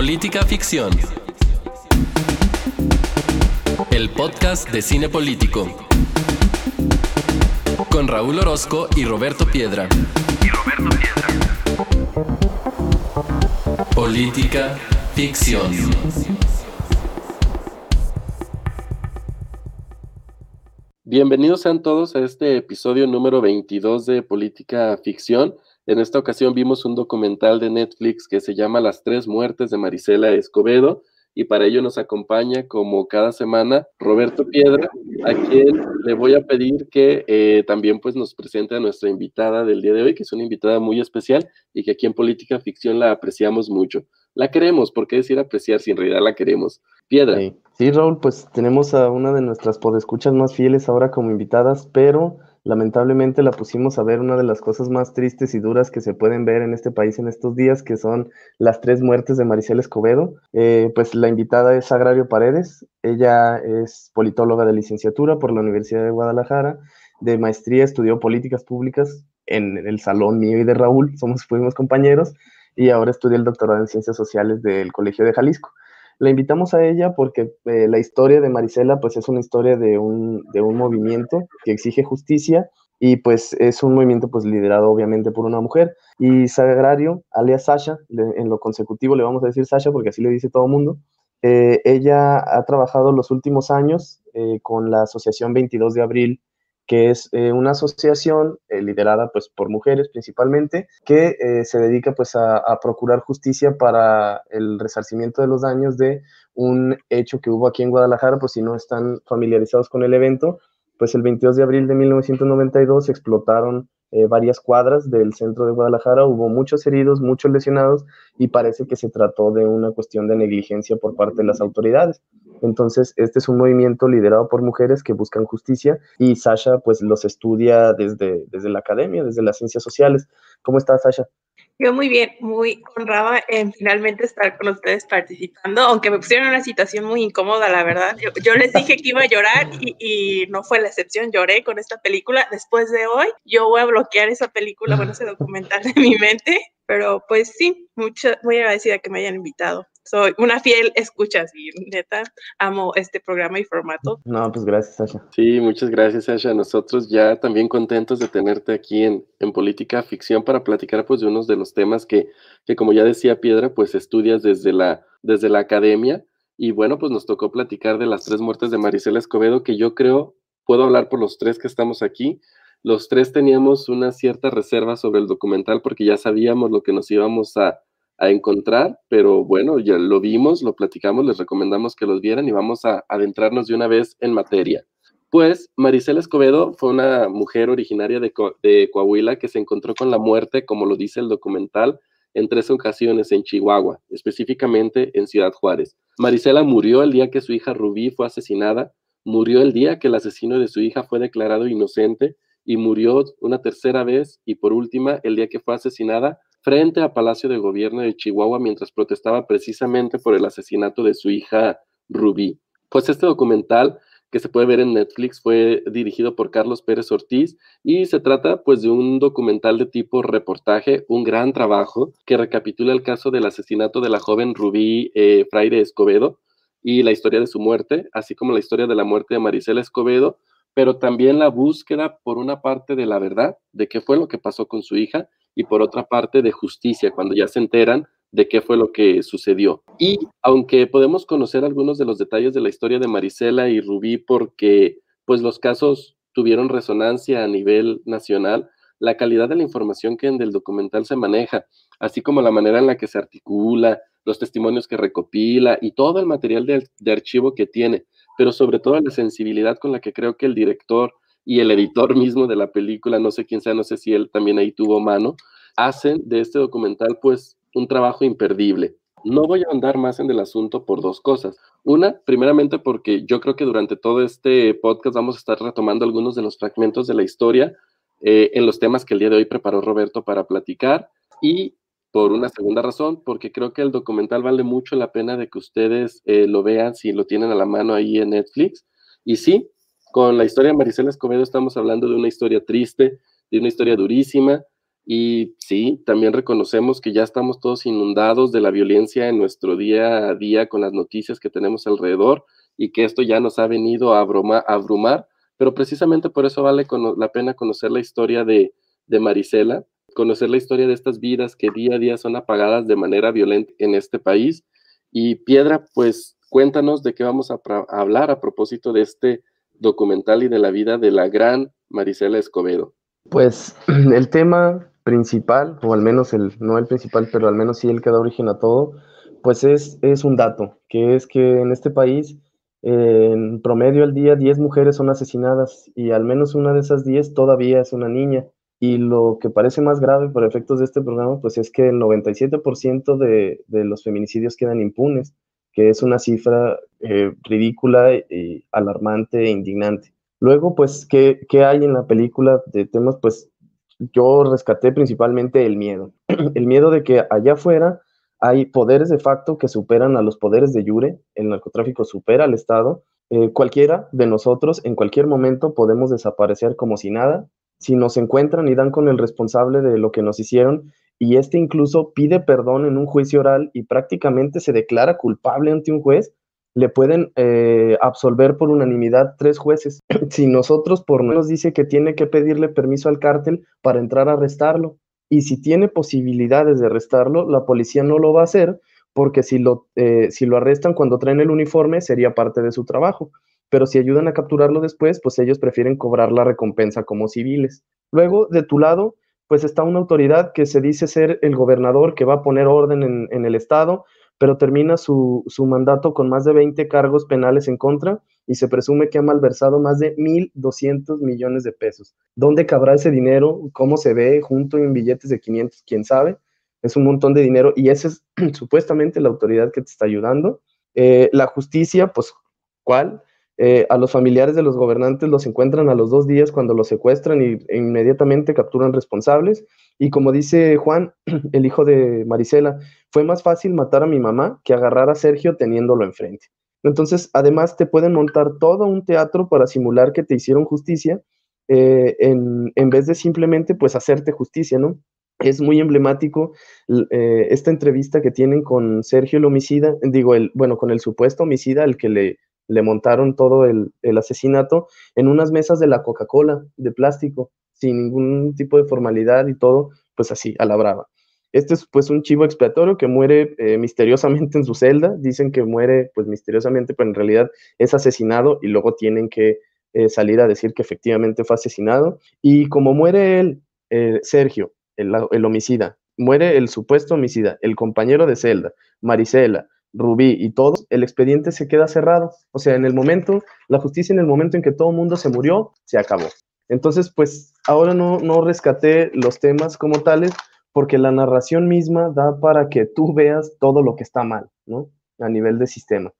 Política Ficción. El podcast de cine político. Con Raúl Orozco y Roberto Piedra. Y Roberto Piedra. Política Ficción. Bienvenidos sean todos a este episodio número 22 de Política Ficción. En esta ocasión vimos un documental de Netflix que se llama Las tres muertes de Marisela Escobedo y para ello nos acompaña como cada semana Roberto Piedra, a quien le voy a pedir que eh, también pues nos presente a nuestra invitada del día de hoy, que es una invitada muy especial y que aquí en Política Ficción la apreciamos mucho. La queremos, ¿por qué decir apreciar si en realidad la queremos? Piedra. Sí, Raúl, pues tenemos a una de nuestras podescuchas más fieles ahora como invitadas, pero lamentablemente la pusimos a ver una de las cosas más tristes y duras que se pueden ver en este país en estos días, que son las tres muertes de Maricel Escobedo. Eh, pues la invitada es Agrario Paredes, ella es politóloga de licenciatura por la Universidad de Guadalajara, de maestría estudió políticas públicas en el salón mío y de Raúl, somos, fuimos compañeros, y ahora estudia el doctorado en ciencias sociales del Colegio de Jalisco. La invitamos a ella porque eh, la historia de Marisela pues es una historia de un, de un movimiento que exige justicia y pues es un movimiento pues liderado obviamente por una mujer. Y Sagrario, alias Sasha, en lo consecutivo le vamos a decir Sasha porque así le dice todo el mundo, eh, ella ha trabajado los últimos años eh, con la Asociación 22 de Abril que es eh, una asociación eh, liderada pues por mujeres principalmente, que eh, se dedica pues a, procurar justicia para el resarcimiento de los daños de un hecho que hubo aquí en Guadalajara, pues si no están familiarizados con el evento, pues el 22 de abril de 1992 explotaron varias cuadras del centro de Guadalajara, hubo muchos heridos, muchos lesionados y parece que se trató de una cuestión de negligencia por parte de las autoridades. Entonces, este es un movimiento liderado por mujeres que buscan justicia y Sasha pues los estudia desde, desde la academia, desde las ciencias sociales. ¿Cómo estás, Sasha? Yo muy bien, muy honrada en finalmente estar con ustedes participando, aunque me pusieron en una situación muy incómoda, la verdad. Yo, les dije que iba a llorar y, y, no fue la excepción, lloré con esta película. Después de hoy, yo voy a bloquear esa película, bueno, ese documental de mi mente, pero pues sí, mucho, muy agradecida que me hayan invitado soy una fiel escucha, y neta, amo este programa y formato. No, pues gracias, Sasha. Sí, muchas gracias, Sasha. Nosotros ya también contentos de tenerte aquí en, en Política Ficción para platicar pues de unos de los temas que, que, como ya decía Piedra, pues estudias desde la, desde la academia. Y bueno, pues nos tocó platicar de las tres muertes de Maricela Escobedo, que yo creo, puedo hablar por los tres que estamos aquí, los tres teníamos una cierta reserva sobre el documental porque ya sabíamos lo que nos íbamos a, a encontrar, pero bueno, ya lo vimos, lo platicamos, les recomendamos que los vieran y vamos a adentrarnos de una vez en materia. Pues Maricela Escobedo fue una mujer originaria de, de Coahuila que se encontró con la muerte, como lo dice el documental, en tres ocasiones en Chihuahua, específicamente en Ciudad Juárez. Marisela murió el día que su hija Rubí fue asesinada, murió el día que el asesino de su hija fue declarado inocente y murió una tercera vez y por última el día que fue asesinada frente a Palacio de Gobierno de Chihuahua mientras protestaba precisamente por el asesinato de su hija Rubí. Pues este documental que se puede ver en Netflix fue dirigido por Carlos Pérez Ortiz y se trata pues de un documental de tipo reportaje, un gran trabajo que recapitula el caso del asesinato de la joven Rubí eh, Fraire Escobedo y la historia de su muerte, así como la historia de la muerte de Marisela Escobedo, pero también la búsqueda por una parte de la verdad, de qué fue lo que pasó con su hija y por otra parte de justicia, cuando ya se enteran de qué fue lo que sucedió. Y aunque podemos conocer algunos de los detalles de la historia de Marisela y Rubí porque pues los casos tuvieron resonancia a nivel nacional, la calidad de la información que en el documental se maneja, así como la manera en la que se articula, los testimonios que recopila y todo el material de, de archivo que tiene, pero sobre todo la sensibilidad con la que creo que el director y el editor mismo de la película, no sé quién sea, no sé si él también ahí tuvo mano, hacen de este documental pues un trabajo imperdible. No voy a andar más en el asunto por dos cosas. Una, primeramente porque yo creo que durante todo este podcast vamos a estar retomando algunos de los fragmentos de la historia eh, en los temas que el día de hoy preparó Roberto para platicar. Y por una segunda razón, porque creo que el documental vale mucho la pena de que ustedes eh, lo vean si lo tienen a la mano ahí en Netflix. Y sí, con la historia de Maricela Escobedo estamos hablando de una historia triste, de una historia durísima, Y sí, también reconocemos que ya estamos todos inundados de la violencia en nuestro día a día con las noticias que tenemos alrededor y que esto ya nos ha venido a abrumar, pero precisamente por eso vale la pena conocer la historia de, de Marisela, conocer la historia de estas vidas que día a día son apagadas de manera violenta en este país. Y Piedra, pues cuéntanos de qué vamos a, a hablar a propósito de este documental y de la vida de la gran Marisela Escobedo. Pues el tema principal, o al menos el, no el principal, pero al menos sí el que da origen a todo, pues es, es un dato, que es que en este país, en promedio al día, 10 mujeres son asesinadas y al menos una de esas 10 todavía es una niña. Y lo que parece más grave por efectos de este programa, pues es que el 97% de, de los feminicidios quedan impunes, que es una cifra eh, ridícula, y alarmante e indignante. Luego, pues, ¿qué, ¿qué, hay en la película de temas? Pues yo rescaté principalmente el miedo. el miedo de que allá afuera hay poderes de facto que superan a los poderes de jure, el narcotráfico supera al Estado. Eh, cualquiera de nosotros en cualquier momento podemos desaparecer como si nada. Si nos encuentran y dan con el responsable de lo que nos hicieron, y este incluso pide perdón en un juicio oral y prácticamente se declara culpable ante un juez, le pueden eh, absolver por unanimidad tres jueces. si nosotros por nos dice que tiene que pedirle permiso al cártel para entrar a arrestarlo. Y si tiene posibilidades de arrestarlo, la policía no lo va a hacer porque si lo, eh, si lo arrestan cuando traen el uniforme sería parte de su trabajo. Pero si ayudan a capturarlo después, pues ellos prefieren cobrar la recompensa como civiles. Luego, de tu lado, pues está una autoridad que se dice ser el gobernador que va a poner orden en, el Estado, pero termina su, mandato con más de 20 cargos penales en contra y se presume que ha malversado más de 1.200 millones de pesos. ¿Dónde cabrá ese dinero? ¿Cómo se ve junto en billetes de 500? ¿Quién sabe? Es un montón de dinero y esa es supuestamente la autoridad que te está ayudando. Eh, la justicia, pues, ¿cuál? Eh, a los familiares de los gobernantes los encuentran a los dos días cuando los secuestran y, e inmediatamente capturan responsables. Y como dice Juan, el hijo de Marisela, fue más fácil matar a mi mamá que agarrar a Sergio teniéndolo enfrente. Entonces, además, te pueden montar todo un teatro para simular que te hicieron justicia eh, en, en, vez de simplemente, pues, hacerte justicia, ¿no? Es muy emblemático eh, esta entrevista que tienen con Sergio el homicida, digo, el, bueno, con el supuesto homicida, el que le, le montaron todo el, asesinato en unas mesas de la Coca-Cola de plástico, sin ningún tipo de formalidad y todo, pues así, a la brava. Este es pues un chivo expiatorio que muere eh, misteriosamente en su celda. Dicen que muere pues misteriosamente, pero en realidad es asesinado y luego tienen que eh, salir a decir que efectivamente fue asesinado. Y como muere él, eh, Sergio, el, el, homicida, muere el supuesto homicida, el compañero de celda, Marisela, Rubí y todos, el expediente se queda cerrado. O sea, en el momento, la justicia en el momento en que todo el mundo se murió, se acabó. Entonces, pues ahora no, no rescaté los temas como tales, porque la narración misma da para que tú veas todo lo que está mal, ¿no? A nivel de sistema.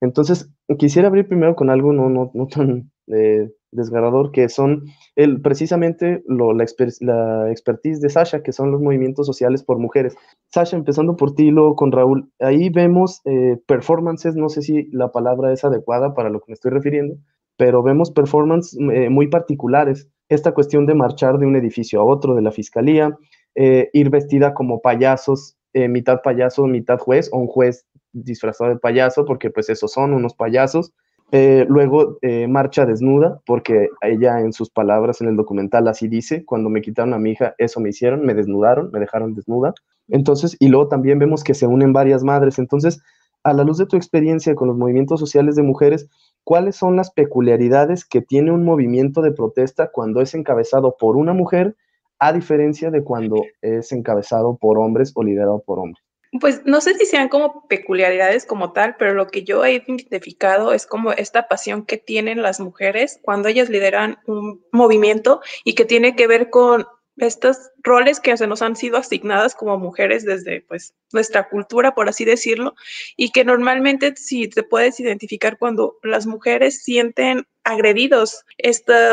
Entonces, quisiera abrir primero con algo no, no, no tan eh, desgarrador, que son el, precisamente la, la, expertise de Sasha, que son los movimientos sociales por mujeres. Sasha, empezando por ti, luego con Raúl, ahí vemos eh, performances, no sé si la palabra es adecuada para lo que me estoy refiriendo, pero vemos performances eh, muy particulares. Esta cuestión de marchar de un edificio a otro, de la fiscalía, eh, ir vestida como payasos, eh, mitad payaso, mitad juez, o un juez disfrazado de payaso, porque pues esos son unos payasos. Eh, luego marcha desnuda, porque ella en sus palabras en el documental así dice, cuando me quitaron a mi hija, eso me hicieron, me desnudaron, me dejaron desnuda. Entonces, y luego también vemos que se unen varias madres. Entonces, a la luz de tu experiencia con los movimientos sociales de mujeres, ¿cuáles son las peculiaridades que tiene un movimiento de protesta cuando es encabezado por una mujer a diferencia de cuando es encabezado por hombres o liderado por hombres. Pues no sé si sean como peculiaridades como tal, pero lo que yo he identificado es como esta pasión que tienen las mujeres cuando ellas lideran un movimiento y que tiene que ver con estos roles que se nos han sido asignadas como mujeres desde pues nuestra cultura, por así decirlo, y que normalmente si te puedes identificar cuando las mujeres sienten agredidos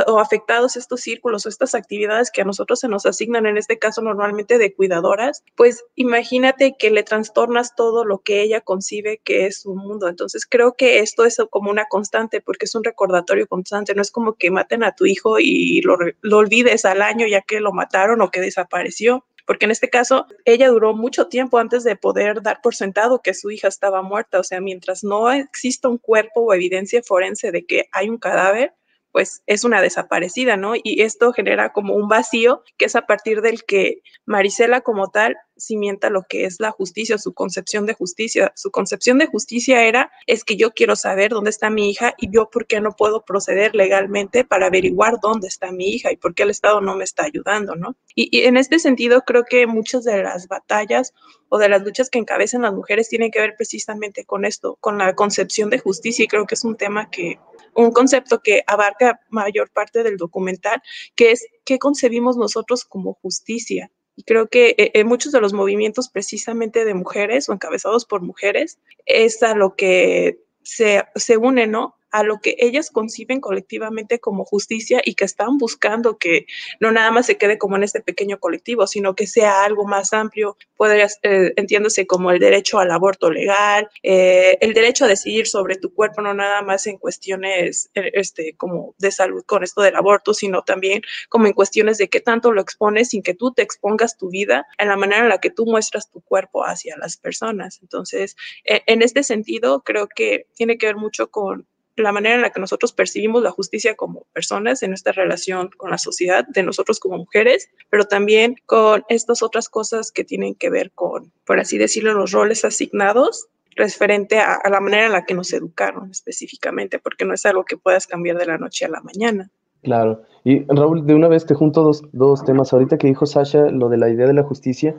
o afectados estos círculos o estas actividades que a nosotros se nos asignan, en este caso normalmente de cuidadoras, pues imagínate que le trastornas todo lo que ella concibe que es su mundo. Entonces creo que esto es como una constante porque es un recordatorio constante, no es como que maten a tu hijo y lo, lo olvides al año ya que lo mataron o que desapareció porque en este caso ella duró mucho tiempo antes de poder dar por sentado que su hija estaba muerta, o sea, mientras no exista un cuerpo o evidencia forense de que hay un cadáver, pues es una desaparecida, ¿no? Y esto genera como un vacío que es a partir del que Marisela como tal cimienta lo que es la justicia, su concepción de justicia. Su concepción de justicia era, es que yo quiero saber dónde está mi hija y yo por qué no puedo proceder legalmente para averiguar dónde está mi hija y por qué el Estado no me está ayudando, ¿no? Y, en este sentido creo que muchas de las batallas o de las luchas que encabezan las mujeres tienen que ver precisamente con esto, con la concepción de justicia y creo que es un tema que un concepto que abarca mayor parte del documental, que es qué concebimos nosotros como justicia. Y creo que en eh, eh, muchos de los movimientos precisamente de mujeres o encabezados por mujeres es a lo que se, se une, ¿no? A lo que ellas conciben colectivamente como justicia y que están buscando que no nada más se quede como en este pequeño colectivo, sino que sea algo más amplio, podría, eh, entiéndose como el derecho al aborto legal, eh, el derecho a decidir sobre tu cuerpo, no nada más en cuestiones eh, este, como de salud con esto del aborto, sino también como en cuestiones de qué tanto lo expones sin que tú te expongas tu vida en la manera en la que tú muestras tu cuerpo hacia las personas. Entonces, e, en este sentido, creo que tiene que ver mucho con la manera en la que nosotros percibimos la justicia como personas en nuestra relación con la sociedad, de nosotros como mujeres, pero también con estas otras cosas que tienen que ver con, por así decirlo, los roles asignados referente a, la manera en la que nos educaron específicamente, porque no es algo que puedas cambiar de la noche a la mañana. Claro. Y Raúl, de una vez te junto dos, dos temas. Ahorita que dijo Sasha lo de la idea de la justicia,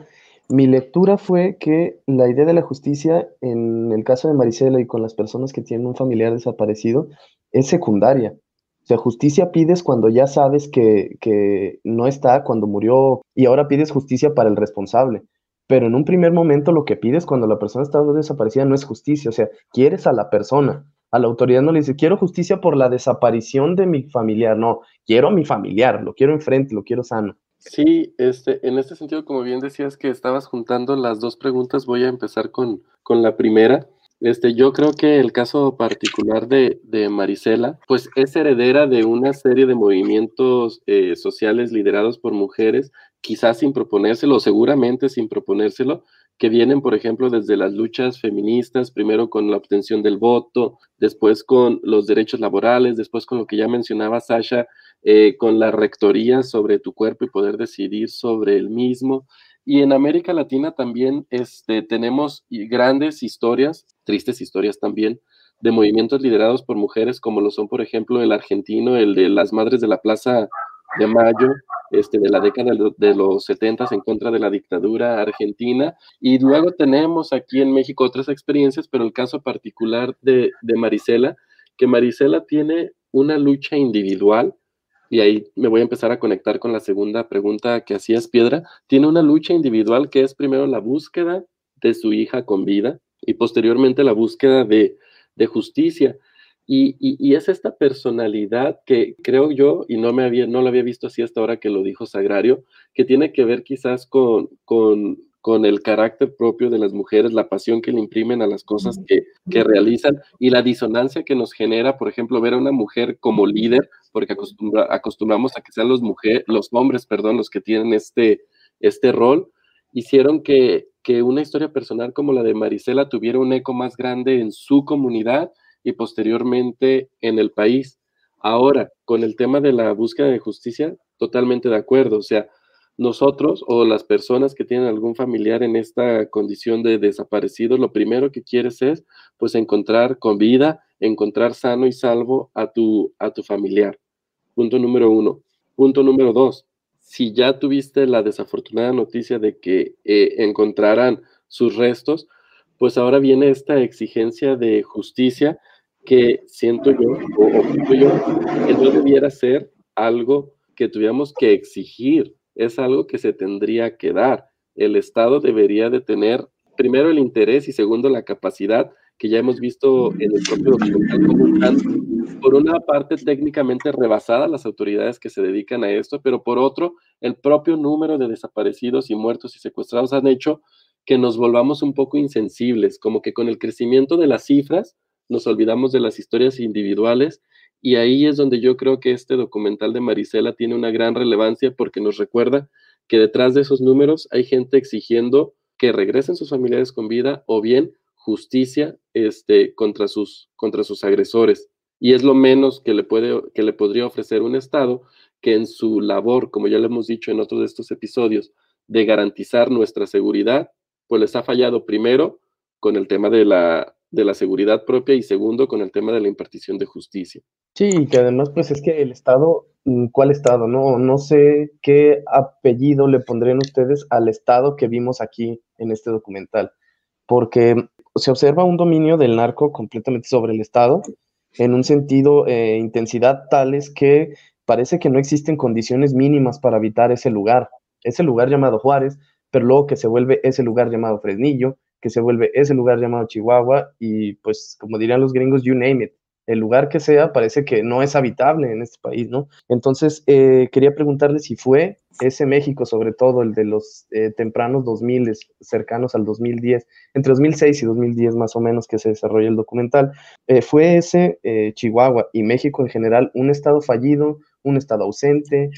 mi lectura fue que la idea de la justicia en el caso de Marisela y con las personas que tienen un familiar desaparecido es secundaria. O sea, justicia pides cuando ya sabes que, que no está, cuando murió, y ahora pides justicia para el responsable. Pero en un primer momento lo que pides cuando la persona está desaparecida no es justicia, o sea, quieres a la persona. A la autoridad no le dice, quiero justicia por la desaparición de mi familiar, no, quiero a mi familiar, lo quiero enfrente, lo quiero sano. Sí, este, en este sentido, como bien decías que estabas juntando las dos preguntas, voy a empezar con, con la primera. Este, yo creo que el caso particular de, de Marisela, pues es heredera de una serie de movimientos eh, sociales liderados por mujeres, quizás sin proponérselo, seguramente sin proponérselo, que vienen, por ejemplo, desde las luchas feministas, primero con la obtención del voto, después con los derechos laborales, después con lo que ya mencionaba Sasha, eh, con la rectoría sobre tu cuerpo y poder decidir sobre el mismo. Y en América Latina también este, tenemos grandes historias, tristes historias también, de movimientos liderados por mujeres, como lo son, por ejemplo, el argentino, el de las Madres de la Plaza de Mayo, este, de la década de los 70 en contra de la dictadura argentina. Y luego tenemos aquí en México otras experiencias, pero el caso particular de, de Marisela, que Marisela tiene una lucha individual y ahí me voy a empezar a conectar con la segunda pregunta que hacías, Piedra, tiene una lucha individual que es primero la búsqueda de su hija con vida y posteriormente la búsqueda de, justicia. Y, es esta personalidad que creo yo, y no, me había, no lo había visto así hasta ahora que lo dijo Sagrario, que tiene que ver quizás con, con con el carácter propio de las mujeres, la pasión que le imprimen a las cosas que, realizan y la disonancia que nos genera, por ejemplo, ver a una mujer como líder, porque acostumbramos a que sean los, mujeres, los hombres perdón, los que tienen este, este rol, hicieron que, que una historia personal como la de Marisela tuviera un eco más grande en su comunidad y posteriormente en el país. Ahora, con el tema de la búsqueda de justicia, totalmente de acuerdo. O sea, nosotros o las personas que tienen algún familiar en esta condición de desaparecido, lo primero que quieres es pues encontrar con vida, encontrar sano y salvo a tu, a tu familiar. Punto número uno. Punto número dos. Si ya tuviste la desafortunada noticia de que eh, encontraran sus restos, pues ahora viene esta exigencia de justicia que siento yo, o, o yo, que no debiera ser algo que tuviéramos que exigir es algo que se tendría que dar. El Estado debería de tener primero el interés y segundo la capacidad que ya hemos visto en el propio documental como por una parte técnicamente rebasada las autoridades que se dedican a esto, pero por otro, el propio número de desaparecidos y muertos y secuestrados han hecho que nos volvamos un poco insensibles, como que con el crecimiento de las cifras nos olvidamos de las historias individuales y ahí es donde yo creo que este documental de Marisela tiene una gran relevancia porque nos recuerda que detrás de esos números hay gente exigiendo que regresen sus familiares con vida o bien justicia este, contra, sus, contra sus agresores. Y es lo menos que le, puede, que le podría ofrecer un Estado que en su labor, como ya lo hemos dicho en otro de estos episodios, de garantizar nuestra seguridad, pues les ha fallado primero con el tema de la, de la seguridad propia y segundo con el tema de la impartición de justicia. Sí, que además pues es que el Estado, mm, ¿cuál Estado? No, no sé qué apellido le pondrían ustedes al Estado que vimos aquí en este documental, porque se observa un dominio del narco completamente sobre el Estado, en un sentido, eh, intensidad tales que parece que no existen condiciones mínimas para habitar ese lugar, ese lugar llamado Juárez, pero luego que se vuelve ese lugar llamado Fresnillo, que se vuelve ese lugar llamado Chihuahua y pues como dirían los gringos, you name it. El lugar que sea parece que no es habitable en este país, ¿no? Entonces, eh, quería preguntarle si fue ese México, sobre todo el de los eh, tempranos 2000, cercanos al 2010, entre 2006 y 2010 más o menos que se desarrolla el documental, eh, ¿fue ese Chihuahua y México en general un estado fallido, un estado ausente?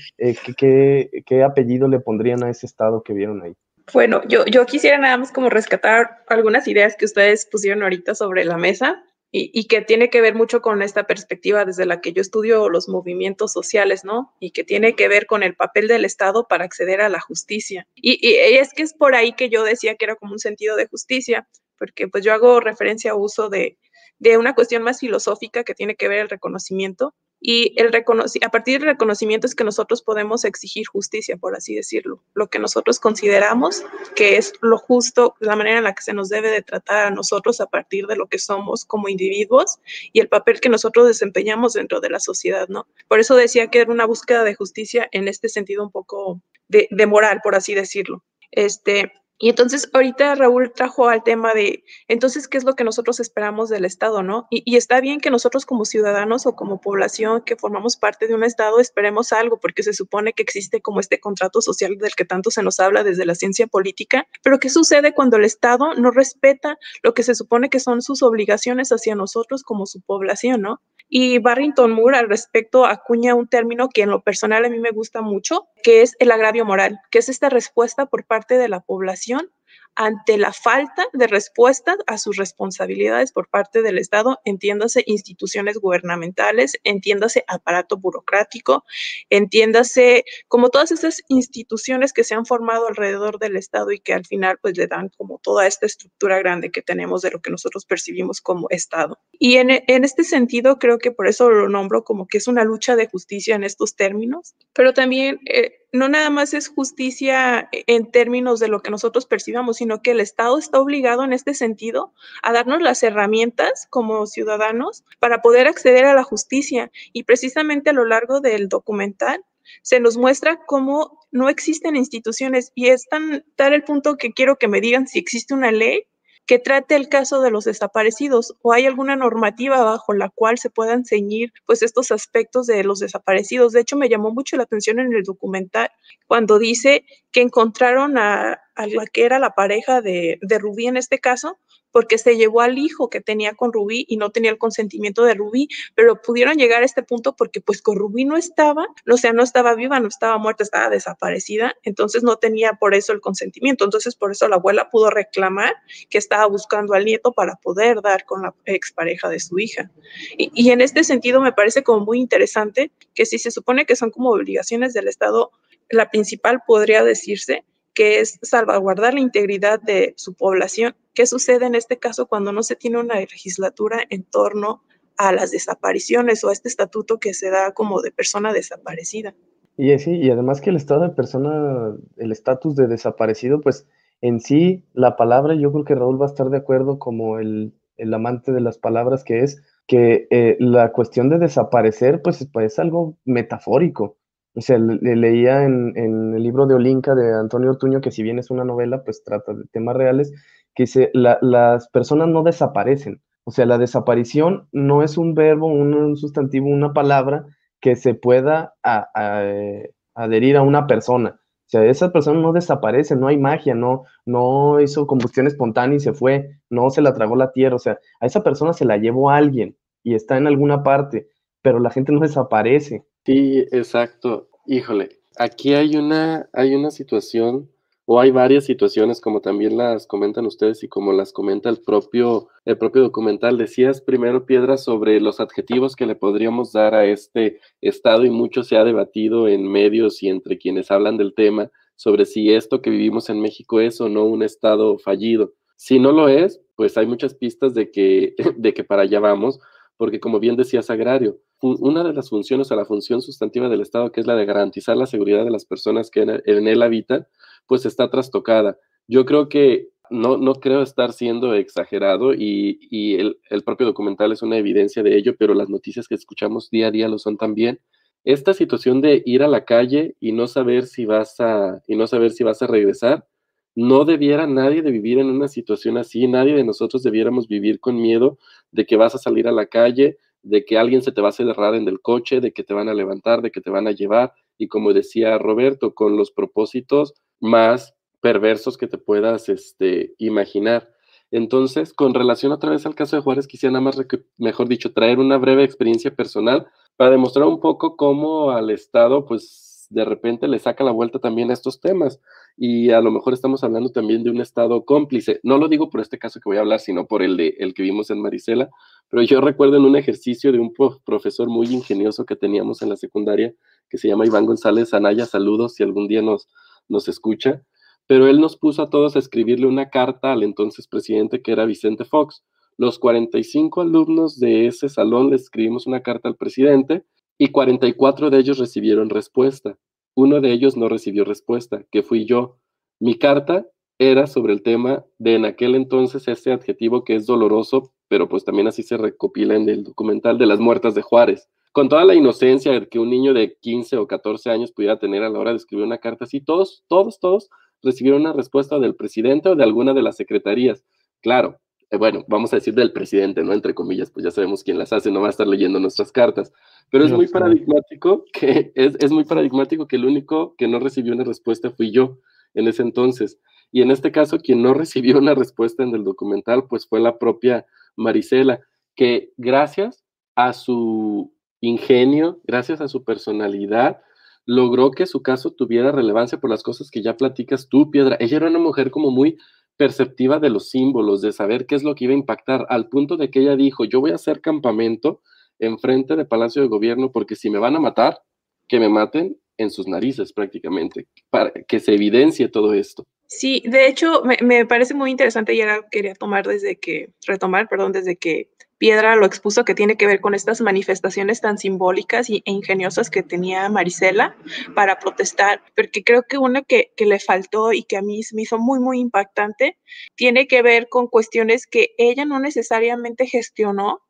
¿qué, qué apellido le pondrían a ese estado que vieron ahí? Bueno, yo, yo quisiera nada más como rescatar algunas ideas que ustedes pusieron ahorita sobre la mesa y, y, que tiene que ver mucho con esta perspectiva desde la que yo estudio los movimientos sociales, ¿no? Y que tiene que ver con el papel del Estado para acceder a la justicia. Y, y es que es por ahí que yo decía que era como un sentido de justicia, porque pues yo hago referencia a uso de, de una cuestión más filosófica que tiene que ver el reconocimiento y el a partir del reconocimiento es que nosotros podemos exigir justicia, por así decirlo, lo que nosotros consideramos que es lo justo, la manera en la que se nos debe de tratar a nosotros a partir de lo que somos como individuos y el papel que nosotros desempeñamos dentro de la sociedad, ¿no? Por eso decía que era una búsqueda de justicia en este sentido un poco de, de moral, por así decirlo. Este, y entonces ahorita Raúl trajo al tema de, entonces, ¿qué es lo que nosotros esperamos del Estado, no? Y, está bien que nosotros como ciudadanos o como población que formamos parte de un Estado esperemos algo, porque se supone que existe como este contrato social del que tanto se nos habla desde la ciencia política, pero ¿qué sucede cuando el Estado no respeta lo que se supone que son sus obligaciones hacia nosotros como su población, no? Y Barrington Moore al respecto acuña un término que en lo personal a mí me gusta mucho, que es el agravio moral, que es esta respuesta por parte de la población ante la falta de respuesta a sus responsabilidades por parte del Estado, entiéndase instituciones gubernamentales, entiéndase aparato burocrático, entiéndase como todas esas instituciones que se han formado alrededor del Estado y que al final pues le dan como toda esta estructura grande que tenemos de lo que nosotros percibimos como Estado. Y en, en este sentido creo que por eso lo nombro como que es una lucha de justicia en estos términos, pero también... Eh, no nada más es justicia en términos de lo que nosotros percibamos, sino que el Estado está obligado en este sentido a darnos las herramientas como ciudadanos para poder acceder a la justicia. Y precisamente a lo largo del documental se nos muestra cómo no existen instituciones y es tal el punto que quiero que me digan si existe una ley que trate el caso de los desaparecidos o hay alguna normativa bajo la cual se puedan ceñir pues estos aspectos de los desaparecidos. De hecho, me llamó mucho la atención en el documental cuando dice que encontraron a, a la que era la pareja de, de Rubí en este caso, porque se llevó al hijo que tenía con Rubí y no tenía el consentimiento de Rubí, pero pudieron llegar a este punto porque pues con Rubí no estaba, o sea, no estaba viva, no estaba muerta, estaba desaparecida, entonces no tenía por eso el consentimiento, entonces por eso la abuela pudo reclamar que estaba buscando al nieto para poder dar con la expareja de su hija. Y, y en este sentido me parece como muy interesante que si se supone que son como obligaciones del Estado, la principal podría decirse que es salvaguardar la integridad de su población. ¿Qué sucede en este caso cuando no se tiene una legislatura en torno a las desapariciones o a este estatuto que se da como de persona desaparecida? Y sí, y además que el estado de persona, el estatus de desaparecido, pues en sí la palabra, yo creo que Raúl va a estar de acuerdo como el, el amante de las palabras que es que eh, la cuestión de desaparecer, pues, pues es algo metafórico. O sea, le, leía en, el libro de Olinka de Antonio Ortuño, que si bien es una novela, pues trata de temas reales, que se, las personas no desaparecen. O sea, la desaparición no es un verbo, un, sustantivo, una palabra que se pueda eh, adherir a una persona. O sea, esa persona no desaparece, no hay magia, no, no hizo combustión espontánea y se fue, no se la tragó la tierra. O sea, a esa persona se la llevó alguien y está en alguna parte, pero la gente no desaparece. Sí, exacto. Híjole, aquí hay una, hay una situación o hay varias situaciones como también las comentan ustedes y como las comenta el propio, el propio documental. Decías primero, Piedra, sobre los adjetivos que le podríamos dar a este estado y mucho se ha debatido en medios y entre quienes hablan del tema sobre si esto que vivimos en México es o no un estado fallido. Si no lo es, pues hay muchas pistas de que, de que para allá vamos, porque como bien decías, Agrario, una de las funciones o la función sustantiva del Estado, que es la de garantizar la seguridad de las personas que en él habitan, pues está trastocada. Yo creo que no, no creo estar siendo exagerado y, el, el, propio documental es una evidencia de ello, pero las noticias que escuchamos día a día lo son también. Esta situación de ir a la calle y no saber si vas a, y no saber si vas a regresar, no debiera nadie de vivir en una situación así, nadie de nosotros debiéramos vivir con miedo de que vas a salir a la calle, de que alguien se te va a cerrar en el coche, de que te van a levantar, de que te van a llevar, y como decía Roberto, con los propósitos más perversos que te puedas este, imaginar. Entonces, con relación otra vez al caso de Juárez, quisiera nada más, mejor dicho, traer una breve experiencia personal para demostrar un poco cómo al Estado, pues, de repente le saca la vuelta también a estos temas. Y a lo mejor estamos hablando también de un Estado cómplice. No lo digo por este caso que voy a hablar, sino por el, de, el que vimos en Marisela. Pero yo recuerdo en un ejercicio de un profesor muy ingenioso que teníamos en la secundaria, que se llama Iván González Anaya. Saludos si algún día nos, nos escucha, pero él nos puso a todos a escribirle una carta al entonces presidente que era Vicente Fox. Los 45 alumnos de ese salón le escribimos una carta al presidente y 44 de ellos recibieron respuesta. Uno de ellos no recibió respuesta, que fui yo. Mi carta era sobre el tema de en aquel entonces ese adjetivo que es doloroso, pero pues también así se recopila en el documental de las muertas de Juárez con toda la inocencia que un niño de 15 o 14 años pudiera tener a la hora de escribir una carta así, todos, todos, todos recibieron una respuesta del presidente o de alguna de las secretarías. Claro, bueno, vamos a decir del presidente, ¿no? Entre comillas, pues ya sabemos quién las hace, no va a estar leyendo nuestras cartas. Pero es muy paradigmático que, es, es muy paradigmático que el único que no recibió una respuesta fui yo en ese entonces. Y en este caso, quien no recibió una respuesta en el documental, pues fue la propia Marisela, que gracias a su ingenio, gracias a su personalidad, logró que su caso tuviera relevancia por las cosas que ya platicas tú, Piedra. Ella era una mujer como muy perceptiva de los símbolos, de saber qué es lo que iba a impactar, al punto de que ella dijo, yo voy a hacer campamento enfrente del Palacio de Gobierno porque si me van a matar, que me maten en sus narices prácticamente, para que se evidencie todo esto. Sí, de hecho, me, me parece muy interesante y ahora quería tomar desde que, retomar, perdón, desde que Piedra lo expuso que tiene que ver con estas manifestaciones tan simbólicas e ingeniosas que tenía Marisela para protestar, porque creo que una que, que, le faltó y que a mí me hizo muy, muy impactante, tiene que ver con cuestiones que ella no necesariamente gestionó,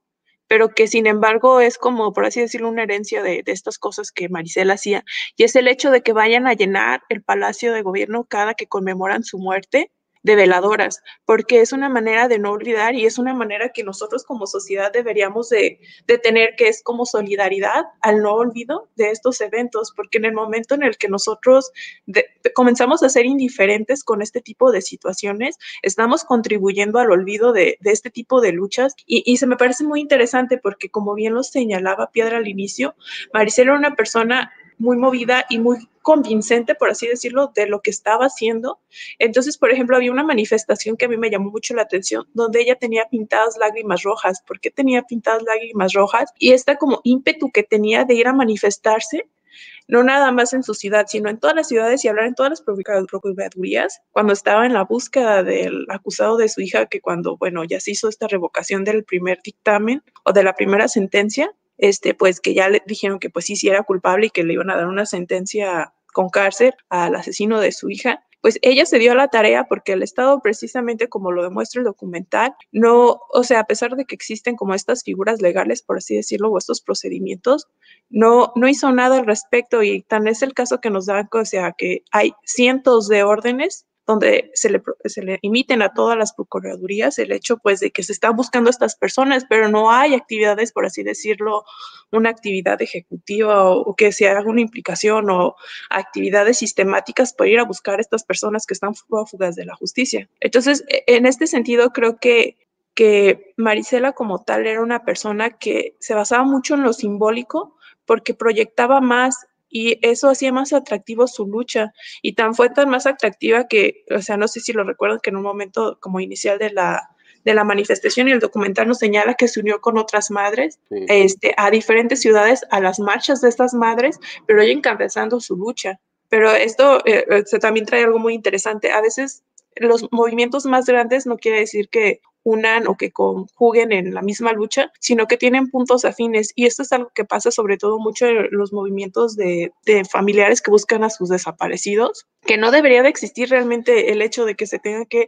pero que sin embargo es como, por así decirlo, una herencia de, de, estas cosas que Marisela hacía, y es el hecho de que vayan a llenar el Palacio de Gobierno cada que conmemoran su muerte de veladoras, porque es una manera de no olvidar y es una manera que nosotros como sociedad deberíamos de, tener, que es como solidaridad al no olvido de estos eventos, porque en el momento en el que nosotros comenzamos a ser indiferentes con este tipo de situaciones, estamos contribuyendo al olvido de, este tipo de luchas. Y, y, se me parece muy interesante porque como bien lo señalaba Piedra al inicio, Maricela era una persona muy movida y muy convincente, por así decirlo, de lo que estaba haciendo. Entonces, por ejemplo, había una manifestación que a mí me llamó mucho la atención, donde ella tenía pintadas lágrimas rojas. ¿Por qué tenía pintadas lágrimas rojas? Y esta como ímpetu que tenía de ir a manifestarse, no nada más en su ciudad, sino en todas las ciudades y hablar en todas las procuradurías, cuando estaba en la búsqueda del acusado de su hija, que cuando, bueno, ya se hizo esta revocación del primer dictamen o de la primera sentencia, este, pues que ya le dijeron que pues sí, sí era culpable y que le iban a dar una sentencia con cárcel al asesino de su hija, pues ella se dio a la tarea porque el Estado, precisamente como lo demuestra el documental, no, o sea, a pesar de que existen como estas figuras legales, por así decirlo, o estos procedimientos, no, no hizo nada al respecto y tan es el caso que nos dan, o sea, que hay cientos de órdenes donde se le, se le imiten a todas las procuradurías el hecho pues de que se están buscando estas personas, pero no hay actividades, por así decirlo, una actividad ejecutiva o, que se haga una implicación o actividades sistemáticas para ir a buscar a estas personas que están fugas de la justicia. Entonces, e, en este sentido, creo que que Marisela como tal era una persona que se basaba mucho en lo simbólico porque proyectaba más y eso hacía más atractivo su lucha y tan fue tan más atractiva que, o sea, no sé si lo recuerdan que en un momento como inicial de la, de la manifestación y el documental nos señala que se unió con otras madres este, a diferentes ciudades, a las marchas de estas madres, pero ella encabezando su lucha. Pero esto eh, eh, se también trae algo muy interesante. A veces los movimientos más grandes no quiere decir que unan o que conjuguen en la misma lucha, sino que tienen puntos afines. Y esto es algo que pasa sobre todo mucho en los movimientos de, familiares que buscan a sus desaparecidos, que no debería de existir realmente el hecho de que se tenga que,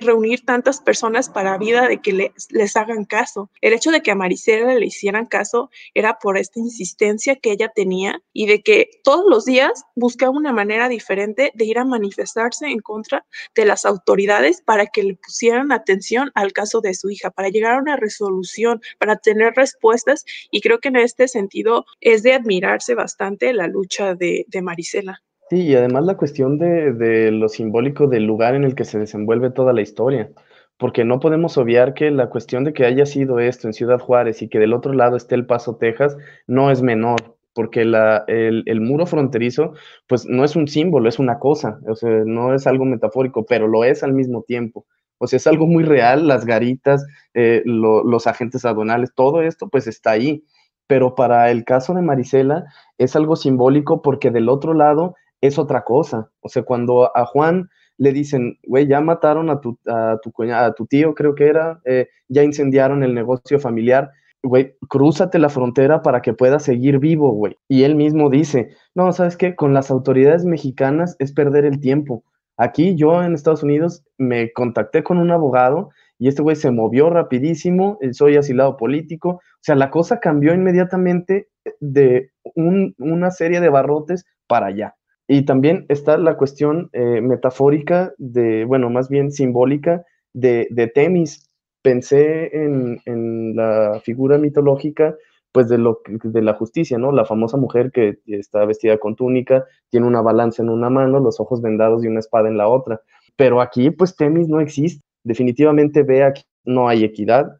reunir tantas personas para vida de que les, les hagan caso. El hecho de que a Maricela le hicieran caso era por esta insistencia que ella tenía y de que todos los días buscaba una manera diferente de ir a manifestarse en contra de las autoridades para que le pusieran atención al caso de su hija, para llegar a una resolución, para tener respuestas. Y creo que en este sentido es de admirarse bastante la lucha de, de Marisela. Sí, y además la cuestión de, de lo simbólico del lugar en el que se desenvuelve toda la historia porque no podemos obviar que la cuestión de que haya sido esto en Ciudad Juárez y que del otro lado esté El Paso, Texas, no es menor, porque la, el, el, muro fronterizo, pues no es un símbolo, es una cosa, o sea, no es algo metafórico, pero lo es al mismo tiempo. Sea, es algo muy real, las garitas, eh, los agentes aduanales, todo esto pues está ahí. Pero para el caso de Marisela es algo simbólico porque del otro lado es otra cosa. O sea, cuando a Juan le dicen, güey, ya mataron a tu, a tu, a tu tío, creo que era, eh, ya incendiaron el negocio familiar, güey, crúzate la frontera para que puedas seguir vivo, güey. Y él mismo dice, no, ¿sabes qué? Con las autoridades mexicanas es perder el tiempo. Aquí yo en Estados Unidos me contacté con un abogado y este güey se movió rapidísimo, soy asilado político, o sea, la cosa cambió inmediatamente de una serie de barrotes para allá. Y también está la cuestión eh, metafórica de, bueno, más bien simbólica de, Temis. Pensé en, en la figura mitológica pues de, lo, de la justicia, ¿no? La famosa mujer que está vestida con túnica, tiene una balanza en una mano, los ojos vendados y una espada en la otra. Pero aquí, pues Temis no existe. Definitivamente ve aquí no hay equidad.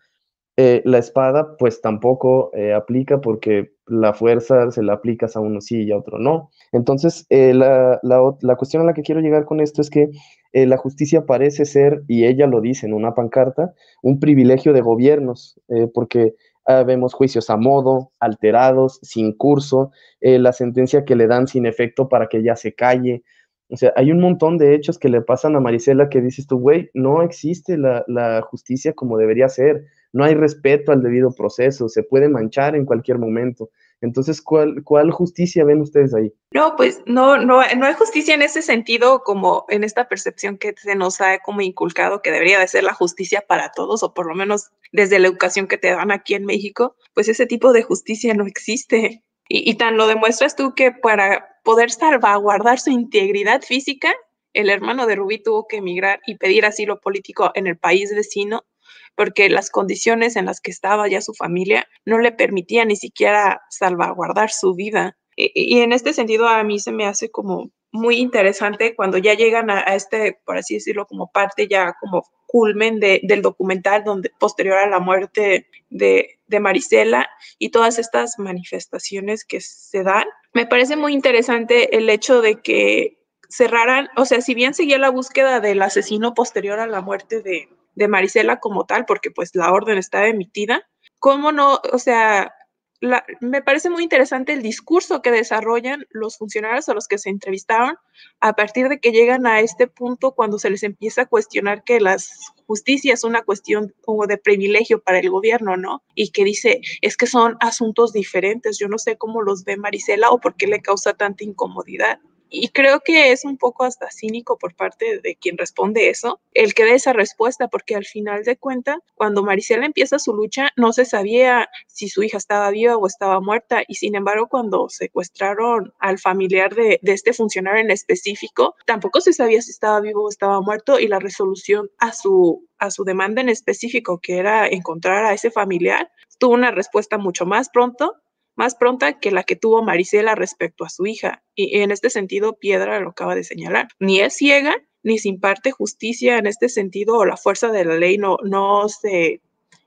Eh, la espada, pues tampoco eh, aplica porque la fuerza se la aplicas a uno sí y a otro no. Entonces, eh, la, la, la, cuestión a la que quiero llegar con esto es que la justicia parece ser, y ella lo dice en una pancarta, un privilegio de gobiernos, porque Ah, vemos juicios a modo, alterados, sin curso, eh, la sentencia que le dan sin efecto para que ella se calle. O sea, hay un montón de hechos que le pasan a Marisela que dices tú, güey, no existe la, la justicia como debería ser, no hay respeto al debido proceso, se puede manchar en cualquier momento. Entonces, ¿cuál, ¿cuál justicia ven ustedes ahí? No, pues no, no, no hay justicia en ese sentido, como en esta percepción que se nos ha como inculcado que debería de ser la justicia para todos, o por lo menos desde la educación que te dan aquí en México, pues ese tipo de justicia no existe. Y, y tan lo demuestras tú que para poder salvaguardar su integridad física, el hermano de Rubí tuvo que emigrar y pedir asilo político en el país vecino porque las condiciones en las que estaba ya su familia no le permitían ni siquiera salvaguardar su vida. Y, en este sentido a mí se me hace como muy interesante cuando ya llegan a, este, por así decirlo, como parte ya como culmen del documental donde posterior a la muerte de, de Marisela y todas estas manifestaciones que se dan. Me parece muy interesante el hecho de que cerraran, o sea, si bien seguía la búsqueda del asesino posterior a la muerte de, de Marisela como tal, porque pues la orden está emitida. ¿Cómo no? O sea, me parece muy interesante el discurso que desarrollan los funcionarios a los que se entrevistaron a partir de que llegan a este punto cuando se les empieza a cuestionar que la justicia es una cuestión como de privilegio para el gobierno, ¿no? Y que dice, es que son asuntos diferentes, yo no sé cómo los ve Marisela o por qué le causa tanta incomodidad. Y creo que es un poco hasta cínico por parte de quien responde eso, el que dé esa respuesta, porque al final de cuentas, cuando Marisela empieza su lucha, no se sabía si su hija estaba viva o estaba muerta, y sin embargo, cuando secuestraron al familiar de, de este funcionario en específico, tampoco se sabía si estaba vivo o estaba muerto, y la resolución a su, a su demanda en específico, que era encontrar a ese familiar, tuvo una respuesta mucho más pronto más pronta que la que tuvo Marisela respecto a su hija. Y en este sentido, Piedra lo acaba de señalar. Ni es ciega, ni se imparte justicia en este sentido, o la fuerza de la ley no, no se,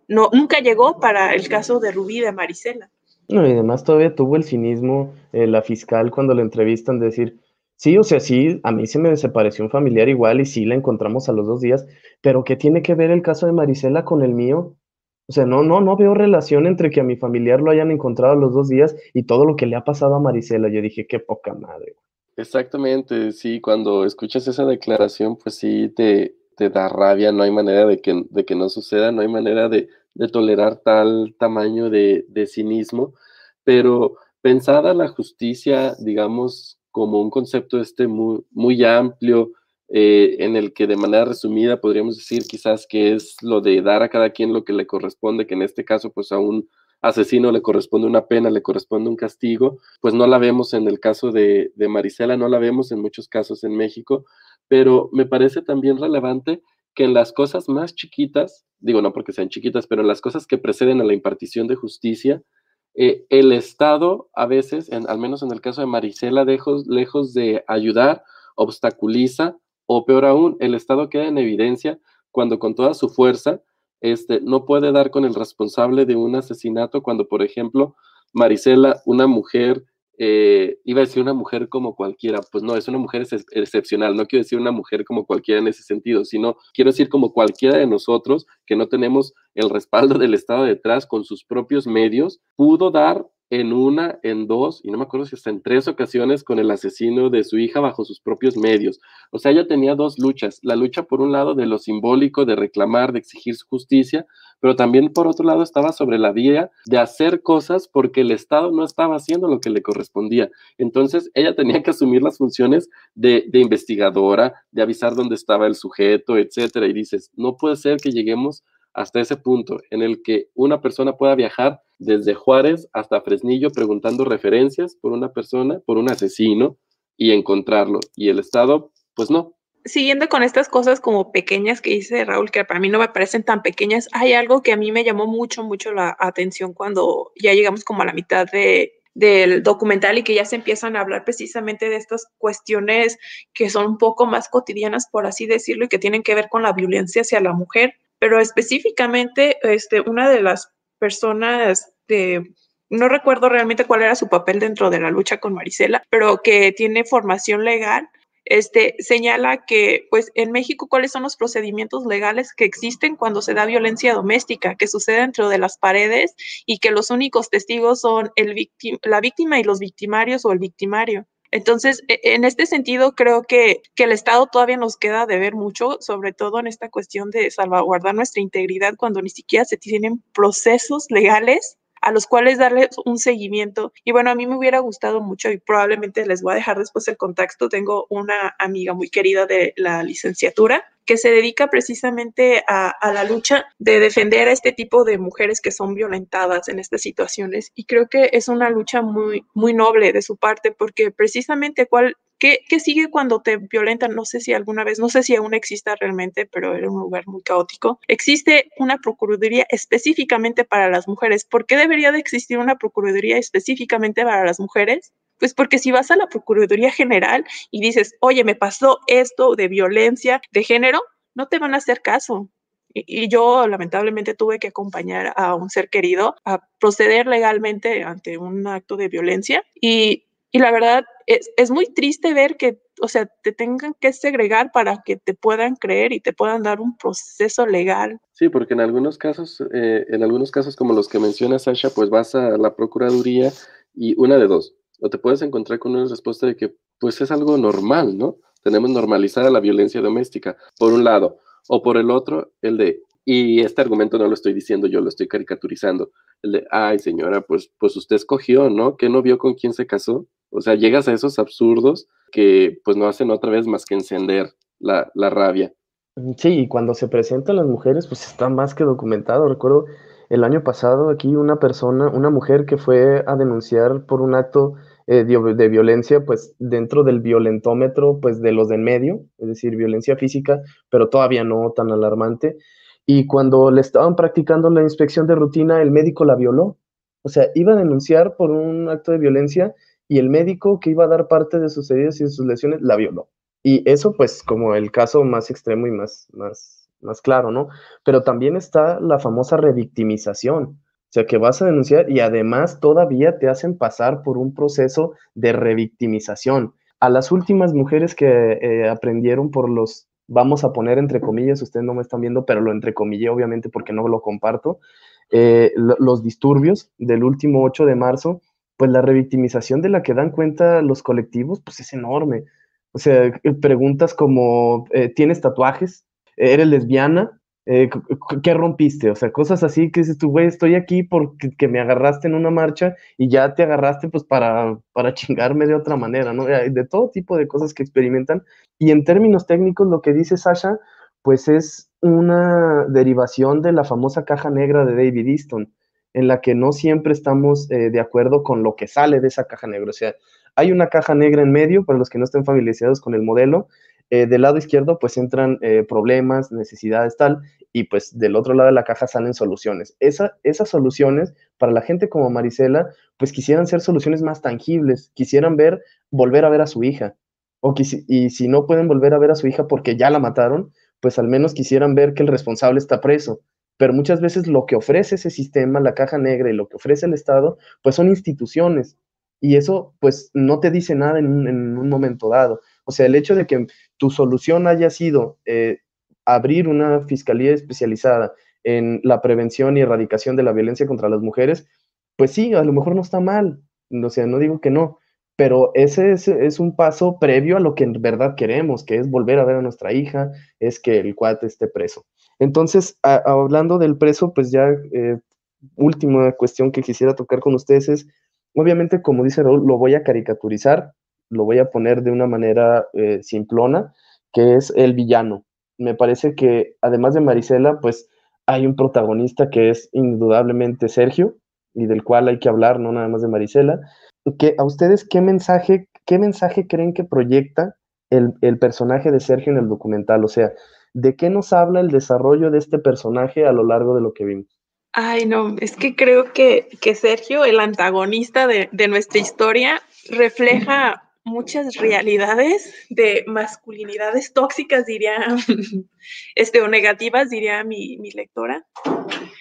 no, nunca llegó para el caso de Rubí de Marisela. No, y además todavía tuvo el cinismo eh, la fiscal cuando la entrevistan de decir, sí, o sea, sí, a mí se me desapareció un familiar igual y sí la encontramos a los dos días, pero ¿qué tiene que ver el caso de Marisela con el mío? O sea, no, no, no veo relación entre que a mi familiar lo hayan encontrado los dos días y todo lo que le ha pasado a Marisela. Yo dije, qué poca madre. Exactamente, sí, cuando escuchas esa declaración, pues sí te, te da rabia, no hay manera de que, de que no suceda, no hay manera de, de tolerar tal tamaño de, de cinismo, pero pensada la justicia, digamos, como un concepto este muy, muy amplio, eh, en el que de manera resumida podríamos decir quizás que es lo de dar a cada quien lo que le corresponde, que en este caso pues a un asesino le corresponde una pena, le corresponde un castigo, pues no la vemos en el caso de, de Marisela, no la vemos en muchos casos en México, pero me parece también relevante que en las cosas más chiquitas, digo no porque sean chiquitas, pero en las cosas que preceden a la impartición de justicia, eh, el Estado a veces, al menos en el caso de Marisela, lejos, lejos de ayudar, obstaculiza o peor aún, el Estado queda en evidencia cuando con toda su fuerza este, no puede dar con el responsable de un asesinato cuando, por ejemplo, Marisela, una mujer, eh, iba a decir una mujer como cualquiera, pues no, es una mujer excepcional, no quiero decir una mujer como cualquiera en ese sentido, sino quiero decir como cualquiera de nosotros que no tenemos el respaldo del Estado detrás con sus propios medios, pudo dar en una, en dos, y no me acuerdo si hasta en tres ocasiones con el asesino de su hija bajo sus propios medios. O sea, ella tenía dos luchas, la lucha por un lado de lo simbólico, de reclamar, de exigir su justicia, pero también por otro lado estaba sobre la vía de hacer cosas porque el Estado no estaba haciendo lo que le correspondía. Entonces, ella tenía que asumir las funciones de, investigadora, de avisar dónde estaba el sujeto, etcétera, y dices, no puede ser que lleguemos hasta ese punto en el que una persona pueda viajar desde Juárez hasta Fresnillo preguntando referencias por una persona, por un asesino y encontrarlo. Y el Estado, pues no. Siguiendo con estas cosas como pequeñas que dice Raúl, que para mí no me parecen tan pequeñas, hay algo que a mí me llamó mucho, mucho la atención cuando ya llegamos como a la mitad de, del documental y que ya se empiezan a hablar precisamente de estas cuestiones que son un poco más cotidianas, por así decirlo, y que tienen que ver con la violencia hacia la mujer pero específicamente este, una de las personas de, no recuerdo realmente cuál era su papel dentro de la lucha con Marisela, pero que tiene formación legal, este, señala que, pues, en México, ¿cuáles son los procedimientos legales que existen cuando se da violencia doméstica, que sucede dentro de las paredes y que los únicos testigos son el la víctima y los victimarios o el victimario? Entonces, e, en este sentido, creo que, que, el Estado todavía nos queda de ver mucho, sobre todo en esta cuestión de salvaguardar nuestra integridad cuando ni siquiera se tienen procesos legales a los cuales darles un seguimiento. Y bueno, a mí me hubiera gustado mucho y probablemente les voy a dejar después el contacto. Tengo una amiga muy querida de la licenciatura que se dedica precisamente a, la lucha de defender a este tipo de mujeres que son violentadas en estas situaciones. Y creo que es una lucha muy, muy noble de su parte, porque precisamente cuál, ¿Qué, ¿Qué, sigue cuando te violentan? No sé si alguna vez, no sé si aún exista realmente, pero era un lugar muy caótico. Existe una procuraduría específicamente para las mujeres. ¿Por qué debería de existir una procuraduría específicamente para las mujeres? Pues porque si vas a la Procuraduría General y dices, oye, me pasó esto de violencia de género, no te van a hacer caso. Y, yo lamentablemente tuve que acompañar a un ser querido a proceder legalmente ante un acto de violencia. Y, y la verdad es, es, muy triste ver que, o sea, te tengan que segregar para que te puedan creer y te puedan dar un proceso legal. Sí, porque en algunos casos, eh, en algunos casos como los que menciona Sasha, pues vas a la Procuraduría y una de dos, o te puedes encontrar con una respuesta de que pues es algo normal, ¿no? Tenemos normalizada la violencia doméstica, por un lado, o por el otro, el de, y este argumento no lo estoy diciendo yo, lo estoy caricaturizando, el de, ay señora, pues, pues usted escogió, ¿no? ¿Que no vio con quién se casó? O sea, llegas a esos absurdos que pues no hacen otra vez más que encender la, la rabia. Sí, y cuando se presentan las mujeres, pues está más que documentado. Recuerdo el año pasado aquí una persona, una mujer que fue a denunciar por un acto eh, de, violencia, pues dentro del violentómetro, pues de los de en medio, es decir, violencia física, pero todavía no tan alarmante. Y cuando le estaban practicando la inspección de rutina, el médico la violó. O sea, iba a denunciar por un acto de violencia y el médico que iba a dar parte de sus heridas y de sus lesiones la violó. Y eso, pues, como el caso más extremo y más, más, más claro, ¿no? Pero también está la famosa revictimización. O sea, que vas a denunciar y además todavía te hacen pasar por un proceso de revictimización. A las últimas mujeres que eh, aprendieron por los, vamos a poner entre comillas, ustedes no me están viendo, pero lo entrecomillé obviamente porque no lo comparto, eh, los disturbios del último 8 de marzo, pues la revictimización de la que dan cuenta los colectivos, pues es enorme. O sea, eh, preguntas como, eh, ¿tienes tatuajes? ¿Eres lesbiana? Eh, ¿Qué rompiste? O sea, cosas así que dices tú, güey, estoy aquí porque me agarraste en una marcha y ya te agarraste pues para, para chingarme de otra manera, ¿no? De todo tipo de cosas que experimentan. Y en términos técnicos, lo que dice Sasha, pues es una derivación de la famosa caja negra de David Easton, en la que no siempre estamos de acuerdo con lo que sale de esa caja negra. O sea, hay una caja negra en medio, para los que no estén familiarizados con el modelo. Eh, del lado izquierdo, pues entran eh, problemas, necesidades, tal, y pues del otro lado de la caja salen soluciones. Esa, esas soluciones, para la gente como Marisela, pues quisieran ser soluciones más tangibles, quisieran ver, volver a ver a su hija. O y si no pueden volver a ver a su hija porque ya la mataron, pues al menos quisieran ver que el responsable está preso. Pero muchas veces lo que ofrece ese sistema, la caja negra y lo que ofrece el Estado, pues son instituciones, y eso pues no te dice nada en un, momento dado. O sea, el hecho de que tu solución haya sido eh, abrir una fiscalía especializada en la prevención y erradicación de la violencia contra las mujeres, pues sí, a lo mejor no está mal, o sea, no digo que no, pero ese es, un paso previo a lo que en verdad queremos, que es volver a ver a nuestra hija, es que el cuate esté preso. Entonces, hablando del preso, pues ya eh, última cuestión que quisiera tocar con ustedes es Obviamente, como dice Raúl, lo voy a caricaturizar, lo voy a poner de una manera eh, simplona, que es el villano. Me parece que además de Marisela, pues hay un protagonista que es indudablemente Sergio y del cual hay que hablar, no nada más de Marisela. Que, ¿A ustedes qué mensaje, qué mensaje creen que proyecta el, el personaje de Sergio en el documental? O sea, ¿de qué nos habla el desarrollo de este personaje a lo largo de lo que vimos? Ay, no, es que creo que, que Sergio, el antagonista de, de, nuestra historia, refleja muchas realidades de masculinidades tóxicas, diría, este, o negativas, diría mi, mi lectora,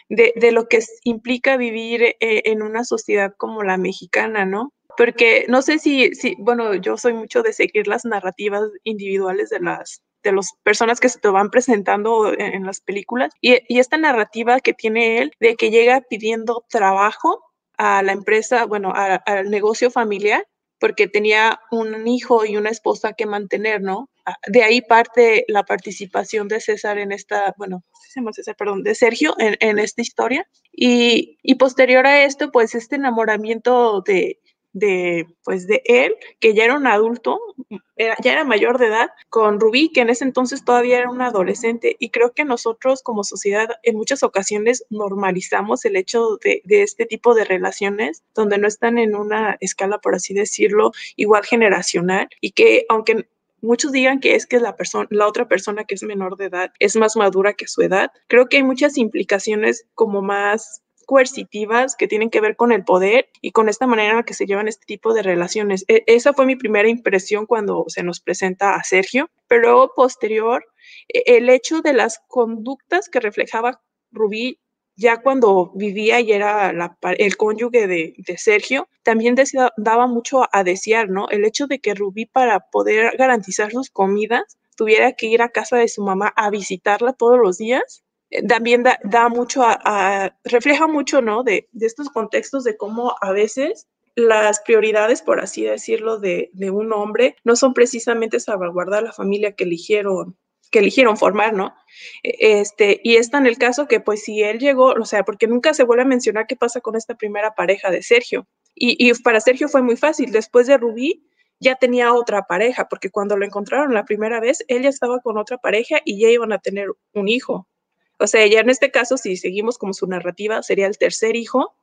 de, de, lo que implica vivir eh, en una sociedad como la mexicana, ¿no? Porque no sé si, si, bueno, yo soy mucho de seguir las narrativas individuales de las de las personas que se te van presentando en, las películas y, esta narrativa que tiene él de que llega pidiendo trabajo a la empresa, bueno, al negocio familiar porque tenía un hijo y una esposa que mantener, ¿no? Ah, de ahí parte la participación de César en esta, bueno, César, perdón, de Sergio en, esta historia. Y, posterior a esto, pues este enamoramiento de, de, pues de él, que ya era un adulto, ya era mayor de edad, con Rubí, que en ese entonces todavía era un adolescente. Y creo que nosotros como sociedad en muchas ocasiones normalizamos el hecho de, de este tipo de relaciones, donde no están en una escala, por así decirlo, igual generacional, y que aunque muchos digan que es que la persona, la otra persona que es menor de edad es más madura que su edad. Creo que hay muchas implicaciones como más coercitivas que tienen que ver con el poder y con esta manera en la que se llevan este tipo de relaciones. E, esa fue mi primera impresión cuando se nos presenta a Sergio, pero posterior, e, el hecho de las conductas que reflejaba Rubí ya cuando vivía y era el cónyuge de, Sergio, también daba mucho a desear, ¿no? El hecho de que Rubí para poder garantizar sus comidas tuviera que ir a casa de su mamá a visitarla todos los días, también da, mucho a, refleja mucho, ¿no? De, estos contextos de cómo a veces las prioridades, por así decirlo, de, un hombre no son precisamente salvaguardar la familia que eligieron que eligieron formar, ¿no? E, este, y está en el caso que, pues, si él llegó, o sea, porque nunca se vuelve a mencionar qué pasa con esta primera pareja de Sergio. Y, para Sergio fue muy fácil. Después de Rubí, ya tenía otra pareja, porque cuando lo encontraron la primera vez, él ya estaba con otra pareja y ya iban a tener un hijo. O sea, ya en este caso, si seguimos como su narrativa, sería el tercer hijo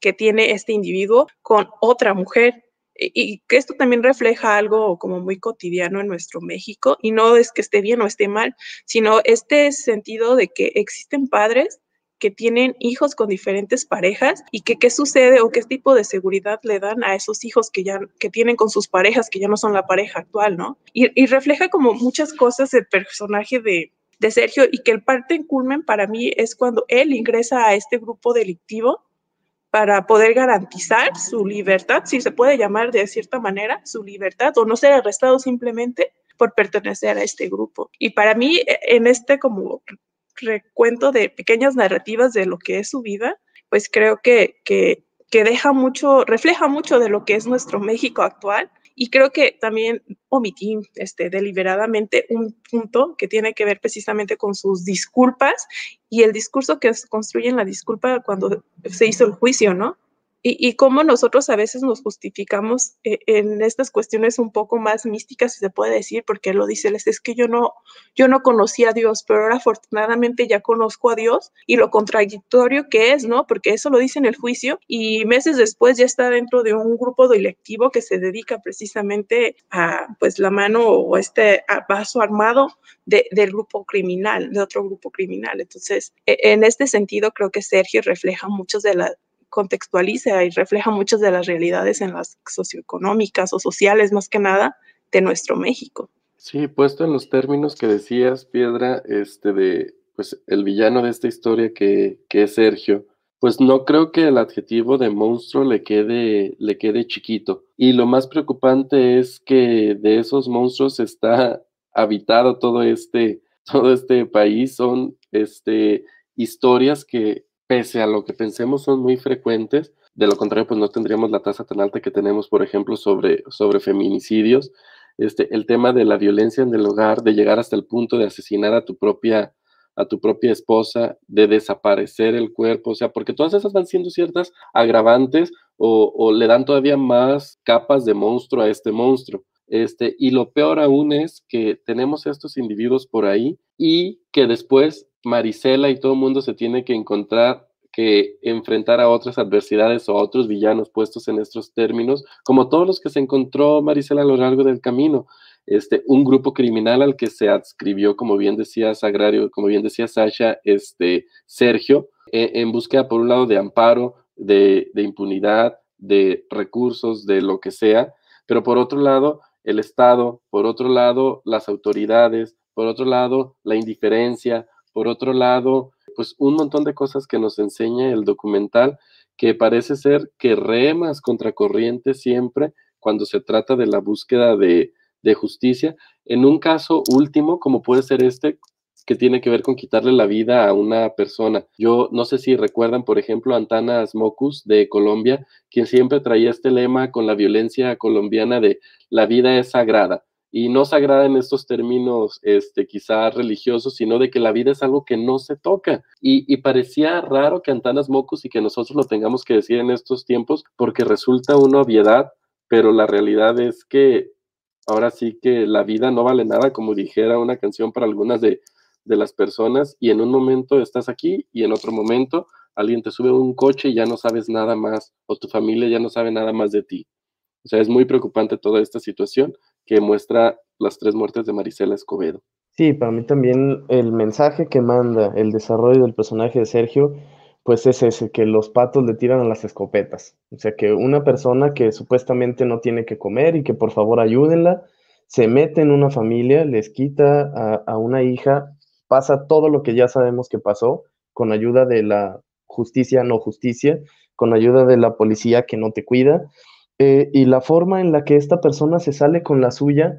que tiene este individuo con otra mujer. Y, que esto también refleja algo como muy cotidiano en nuestro México, y no es que esté bien o esté mal, sino este sentido de que existen padres que tienen hijos con diferentes parejas y que qué sucede o qué tipo de seguridad le dan a esos hijos que ya que tienen con sus parejas que ya no son la pareja actual, ¿no? Y, y refleja como muchas cosas el personaje de, de Sergio y que el parte en culmen para mí es cuando él ingresa a este grupo delictivo para poder garantizar su libertad, si se puede llamar de cierta manera, su libertad o no ser arrestado simplemente por pertenecer a este grupo. Y para mí, e, en este como recuento de pequeñas narrativas de lo que es su vida, pues creo que, que, que deja mucho, refleja mucho de lo que es nuestro México actual y creo que también omití este, deliberadamente un punto que tiene que ver precisamente con sus disculpas y el discurso que se construye en la disculpa cuando se hizo el juicio, ¿no? Y, cómo nosotros a veces nos justificamos eh, en estas cuestiones un poco más místicas, si se puede decir, porque lo dice, es que yo no, yo no conocía a Dios, pero ahora afortunadamente ya conozco a Dios y lo contradictorio que es, ¿no? Porque eso lo dice en el juicio y meses después ya está dentro de un grupo directivo que se dedica precisamente a, pues, la mano o este vaso armado de, del grupo criminal, de otro grupo criminal. Entonces, e, en este sentido, creo que Sergio refleja muchos de las contextualiza y refleja muchas de las realidades en las socioeconómicas o sociales, más que nada, de nuestro México. Sí, puesto en los términos que decías, Piedra, este de pues el villano de esta historia que, que es Sergio, pues no creo que el adjetivo de monstruo le quede, le quede chiquito. Y lo más preocupante es que de esos monstruos está habitado todo este, todo este país. Son este, historias que pese a lo que pensemos, son muy frecuentes. De lo contrario, pues no tendríamos la tasa tan alta que tenemos, por ejemplo, sobre, sobre feminicidios. Este, el tema de la violencia en el hogar, de llegar hasta el punto de asesinar a tu propia a tu propia esposa, de desaparecer el cuerpo, o sea, porque todas esas van siendo ciertas agravantes o, le dan todavía más capas de monstruo a este monstruo. Este, y lo peor aún es que tenemos estos individuos por ahí y que después Marisela y todo el mundo se tiene que encontrar que enfrentar a otras adversidades o a otros villanos puestos en estos términos, como todos los que se encontró Marisela a lo largo del camino. Este, un grupo criminal al que se adscribió, como bien decía Sagrario, como bien decía Sasha, este, Sergio, e, en, búsqueda, por un lado, de amparo, de, de impunidad, de recursos, de lo que sea, pero por otro lado, el Estado, por otro lado, las autoridades, por otro lado, la indiferencia, por otro lado, pues un montón de cosas que nos enseña el documental que parece ser que remas contracorriente siempre cuando se trata de la búsqueda de, justicia. En un caso último, como puede ser este, que tiene que ver con quitarle la vida a una persona. Yo no sé si recuerdan, por ejemplo, a Antanas Mocus de Colombia, quien siempre traía este lema con la violencia colombiana de la vida es sagrada y no sagrada en estos términos este, quizá religiosos, sino de que la vida es algo que no se toca. Y, parecía raro que Antanas Mocus y que nosotros lo tengamos que decir en estos tiempos, porque resulta una obviedad, pero la realidad es que ahora sí que la vida no vale nada, como dijera una canción para algunas de, de las personas, y en un momento estás aquí y en otro momento alguien te sube un coche y ya no sabes nada más, o tu familia ya no sabe nada más de ti. O sea, es muy preocupante toda esta situación que muestra las tres muertes de Marisela Escobedo. Sí, para mí también el mensaje que manda el desarrollo del personaje de Sergio, pues es ese, que los patos le tiran a las escopetas. O sea, que una persona que supuestamente no tiene que comer y que por favor ayúdenla, se mete en una familia, les quita a, a una hija, pasa todo lo que ya sabemos que pasó con ayuda de la justicia, no justicia, con ayuda de la policía que no te cuida eh, y la forma en la que esta persona se sale con la suya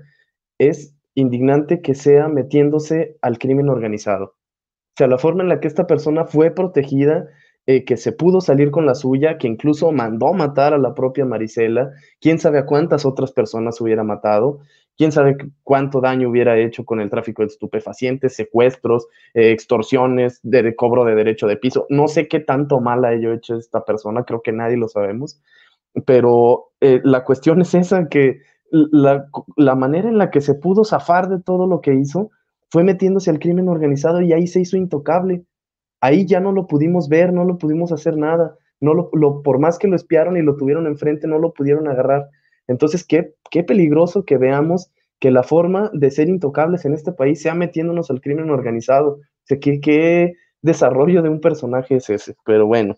es indignante que sea metiéndose al crimen organizado. O sea, la forma en la que esta persona fue protegida, eh, que se pudo salir con la suya, que incluso mandó matar a la propia Marisela, quién sabe a cuántas otras personas hubiera matado, quién sabe cuánto daño hubiera hecho con el tráfico de estupefacientes, secuestros, eh, extorsiones, de, cobro de derecho de piso. No sé qué tanto mal ha hecho esta persona, creo que nadie lo sabemos, pero eh, la cuestión es esa, que la, la, manera en la que se pudo zafar de todo lo que hizo fue metiéndose al crimen organizado y ahí se hizo intocable. Ahí ya no lo pudimos ver, no lo pudimos hacer nada. No lo, lo, por más que lo espiaron y lo tuvieron enfrente, no lo pudieron agarrar. Entonces, qué, qué peligroso que veamos que la forma de ser intocables en este país sea metiéndonos al crimen organizado. O sea, qué, qué desarrollo de un personaje es ese. Pero bueno,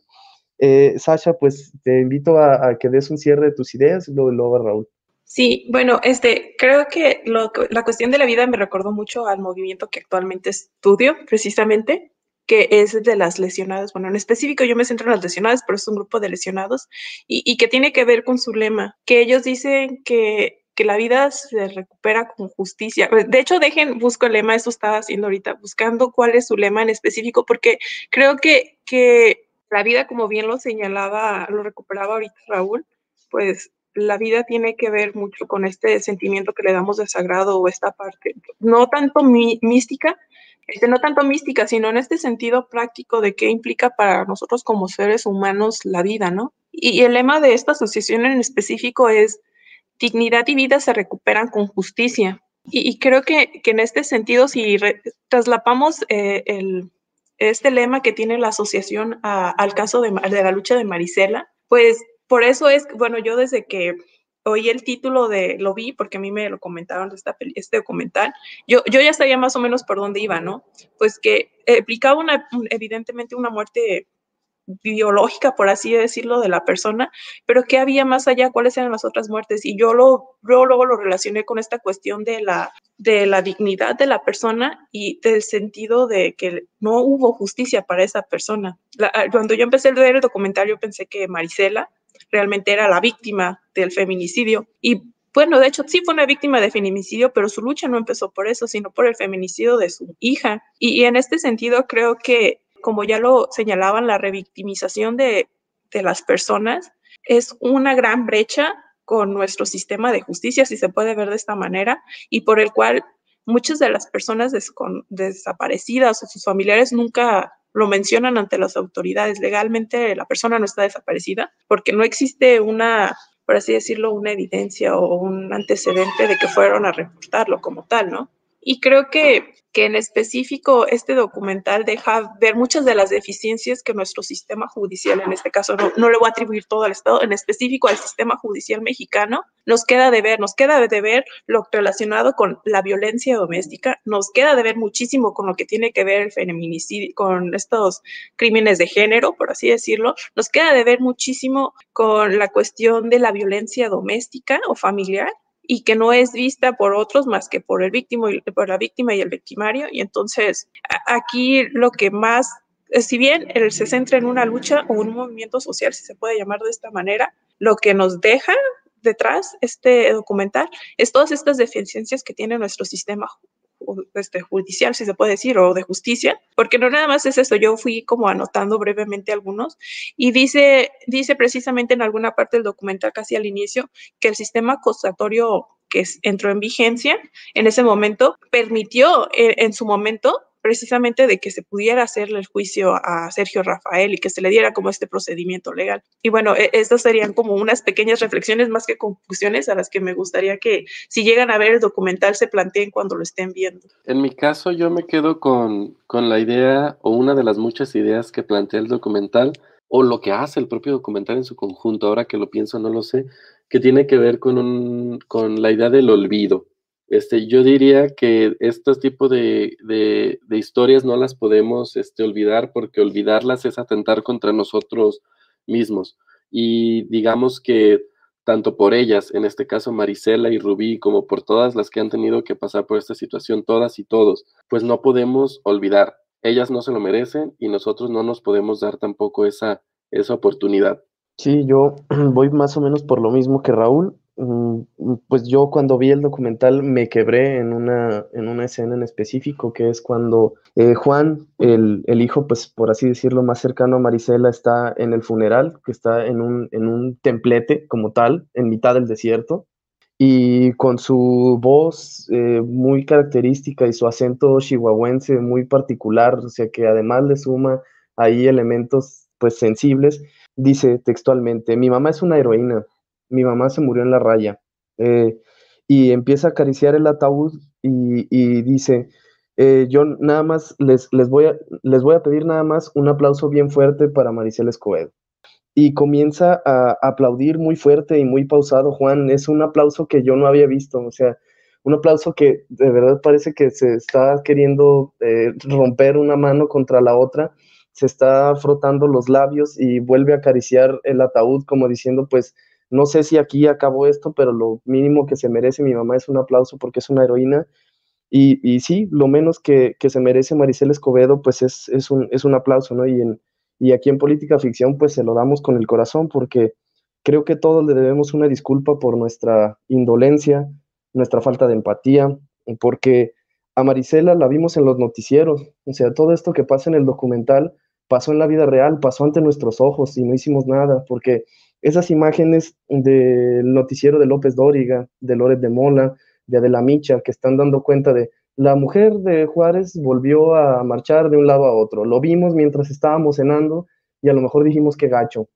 eh, Sasha, pues te invito a, que des un cierre de tus ideas y luego, luego Raúl. Sí, bueno, este, creo que la cuestión de la vida me recordó mucho al movimiento que actualmente estudio, precisamente, que es de las lesionadas. Bueno, en específico yo me centro en las lesionadas, pero es un grupo de lesionados y, que tiene que ver con su lema, que ellos dicen que, que la vida se recupera con justicia. De hecho, dejen, busco el lema, eso estaba haciendo ahorita, buscando cuál es su lema en específico, porque creo que, que la vida, como bien lo señalaba, lo recuperaba ahorita Raúl, pues la vida tiene que ver mucho con este sentimiento que le damos de sagrado o esta parte, no tanto mí, mística, este, no tanto mística, sino en este sentido práctico de qué implica para nosotros como seres humanos la vida, ¿no? Y, el lema de esta asociación en específico es dignidad y vida se recuperan con justicia. Y, y creo que, que, en este sentido, si re, traslapamos eh, el, este lema que tiene la asociación al caso de, la lucha de Marisela, pues por eso es, bueno, yo desde que oí el título de, lo vi porque a mí me lo comentaron de esta, este documental, yo, yo ya sabía más o menos por dónde iba, ¿no? Pues que explicaba una, evidentemente una muerte biológica, por así decirlo, de la persona, pero qué había más allá, cuáles eran las otras muertes. Y yo lo, yo luego lo relacioné con esta cuestión de la, de la dignidad de la persona y del sentido de que no hubo justicia para esa persona. La, cuando yo empecé a ver el documental, yo pensé que Marisela realmente era la víctima del feminicidio. Y bueno, de hecho sí fue una víctima de feminicidio, pero su lucha no empezó por eso, sino por el feminicidio de su hija. Y, y en este sentido creo que, como ya lo señalaban, la revictimización de, de las personas es una gran brecha con nuestro sistema de justicia, si se puede ver de esta manera, y por el cual muchas de las personas des desaparecidas o sus familiares nunca lo mencionan ante las autoridades. Legalmente la persona no está desaparecida porque no existe una, por así decirlo, una evidencia o un antecedente de que fueron a reportarlo como tal, ¿no? Y creo que, que en específico este documental deja ver muchas de las deficiencias que nuestro sistema judicial, en este caso no, no le voy a atribuir todo al Estado, en específico al sistema judicial mexicano, nos queda de ver, nos queda de ver lo relacionado con la violencia doméstica, nos queda de ver muchísimo con lo que tiene que ver el feminicidio, con estos crímenes de género, por así decirlo, nos queda de ver muchísimo con la cuestión de la violencia doméstica o familiar, y que no es vista por otros más que por el víctima y por la víctima y el victimario. Y entonces aquí lo que más si bien se centra en una lucha o un movimiento social si se puede llamar de esta manera lo que nos deja detrás este documental es todas estas deficiencias que tiene nuestro sistema este, judicial, si se puede decir, o de justicia, porque no nada más es eso, yo fui como anotando brevemente algunos y dice, dice precisamente en alguna parte del documental, casi al inicio, que el sistema acusatorio que entró en vigencia en ese momento permitió en, en su momento precisamente de que se pudiera hacerle el juicio a Sergio Rafael y que se le diera como este procedimiento legal. Y bueno, estas serían como unas pequeñas reflexiones más que conclusiones a las que me gustaría que si llegan a ver el documental se planteen cuando lo estén viendo. En mi caso yo me quedo con, con la idea o una de las muchas ideas que plantea el documental o lo que hace el propio documental en su conjunto, ahora que lo pienso no lo sé, que tiene que ver con, un, con la idea del olvido. Este, yo diría que estos tipos de, de, historias no las podemos este, olvidar porque olvidarlas es atentar contra nosotros mismos. Y digamos que tanto por ellas, en este caso Marisela y Rubí, como por todas las que han tenido que pasar por esta situación, todas y todos, pues no podemos olvidar. Ellas no se lo merecen y nosotros no nos podemos dar tampoco esa, esa oportunidad. Sí, yo voy más o menos por lo mismo que Raúl. Pues yo cuando vi el documental me quebré en una, en una escena en específico, que es cuando eh, Juan, el, el, hijo, pues por así decirlo, más cercano a Marisela, está en el funeral, que está en un, en un templete como tal, en mitad del desierto, y con su voz eh, muy característica y su acento chihuahuense muy particular, o sea que además le suma ahí elementos pues sensibles, dice textualmente, mi mamá es una heroína, mi mamá se murió en la raya. Eh, y empieza a acariciar el ataúd y, dice, eh, yo nada más les, les, voy a, les voy a pedir nada más un aplauso bien fuerte para Maricel Escobedo. Y comienza a aplaudir muy fuerte y muy pausado, Juan. Es un aplauso que yo no había visto, o sea, un aplauso que de verdad parece que se está queriendo eh, romper una mano contra la otra, se está frotando los labios y vuelve a acariciar el ataúd como diciendo, pues, no sé si aquí acabó esto, pero lo mínimo que se merece mi mamá es un aplauso porque es una heroína. Y, y sí, lo menos que, se merece Maricel Escobedo, pues es, es, un, es un aplauso, ¿no? Y, en, y aquí en Política Ficción, pues se lo damos con el corazón porque creo que todos le debemos una disculpa por nuestra indolencia, nuestra falta de empatía, porque a Marisela la vimos en los noticieros, o sea, todo esto que pasa en el documental pasó en la vida real, pasó ante nuestros ojos y no hicimos nada, porque esas imágenes del noticiero de López Dóriga, de Loret de Mola, de Adela Micha, que están dando cuenta de la mujer de Juárez volvió a marchar de un lado a otro. Lo vimos mientras estábamos cenando y a lo mejor dijimos que gacho.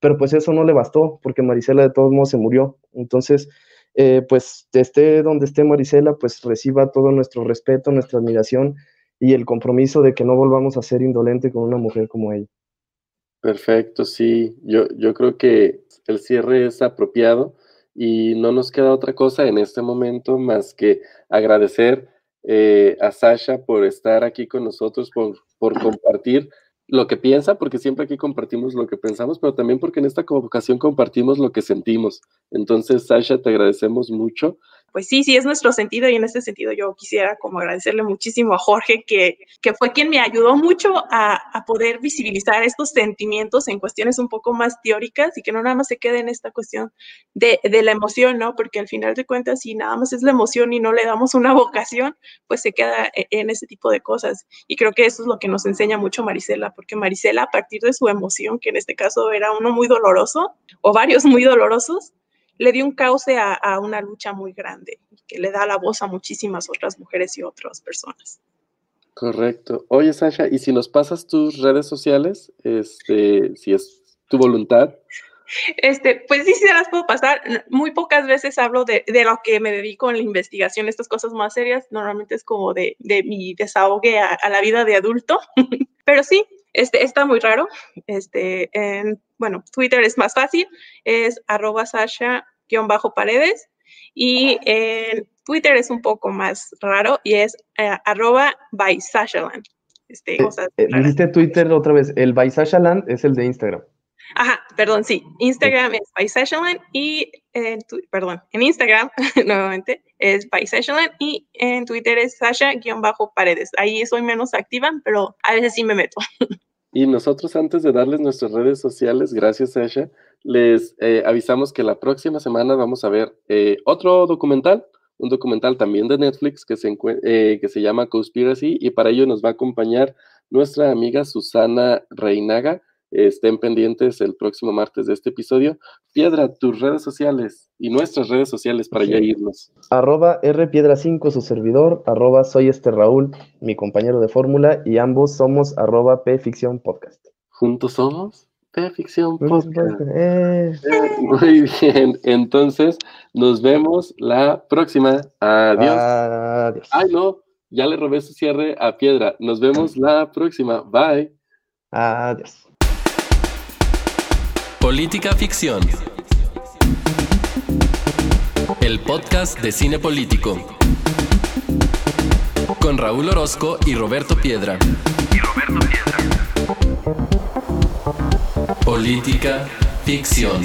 Pero pues eso no le bastó porque Marisela de todos modos se murió. Entonces, eh, pues esté donde esté Marisela, pues reciba todo nuestro respeto, nuestra admiración y el compromiso de que no volvamos a ser indolente con una mujer como ella. Perfecto, sí. Yo, yo creo que el cierre es apropiado y no nos queda otra cosa en este momento más que agradecer eh, a Sasha por estar aquí con nosotros, por, por compartir lo que piensa, porque siempre aquí compartimos lo que pensamos, pero también porque en esta convocación compartimos lo que sentimos. Entonces, Sasha, te agradecemos mucho pues sí, sí es nuestro sentido y en este sentido yo quisiera como agradecerle muchísimo a Jorge que, que fue quien me ayudó mucho a, a, poder visibilizar estos sentimientos en cuestiones un poco más teóricas y que no nada más se quede en esta cuestión de, de, la emoción, ¿no? Porque al final de cuentas, si nada más es la emoción y no le damos una vocación, pues se queda e, en ese tipo de cosas. Y creo que eso es lo que nos enseña mucho Marisela, porque Marisela, a partir de su emoción, que en este caso era uno muy doloroso o varios muy dolorosos, le dio un cauce a, una lucha muy grande que le da la voz a muchísimas otras mujeres y otras personas. Correcto. Oye, Sasha, ¿y si nos pasas tus redes sociales, este, si es tu voluntad? Este, pues sí, sí se las puedo pasar. Muy pocas veces hablo de, lo que me dedico en la investigación, estas cosas más serias. Normalmente es como de, mi desahogue a, a, la vida de adulto. Pero sí, este, está muy raro. Este, en, bueno, Twitter es más fácil, es arroba Sasha-paredes. Y en Twitter es un poco más raro y es eh, arroba by Este, eh, eh Twitter otra vez, el by es el de Instagram. Ajá, perdón, sí. Instagram es Bisexualland y, en perdón, en Instagram, nuevamente, es Bisexualland y en Twitter es Sasha-paredes. Ahí soy menos activa, pero a veces sí me meto. Y nosotros antes de darles nuestras redes sociales, gracias Sasha, les eh, avisamos que la próxima semana vamos a ver eh, otro documental, un documental también de Netflix que se, eh, que se llama Conspiracy y para ello nos va a acompañar nuestra amiga Susana Reinaga Estén pendientes el próximo martes de este episodio. Piedra, tus redes sociales y nuestras redes sociales para ya irnos. Arroba rpiedra5 su servidor, arroba soy este Raúl, mi compañero de fórmula, y ambos somos arroba pficción podcast. ¿Juntos somos? P-Ficción Podcast. Eh. Muy bien, entonces nos vemos la próxima. Adiós. Adiós. Ay, no, ya le robé su cierre a Piedra. Nos vemos la próxima. Bye. Adiós. Política Ficción. El podcast de cine político. Con Raúl Orozco y Roberto Piedra. Y Roberto Piedra. Política Ficción.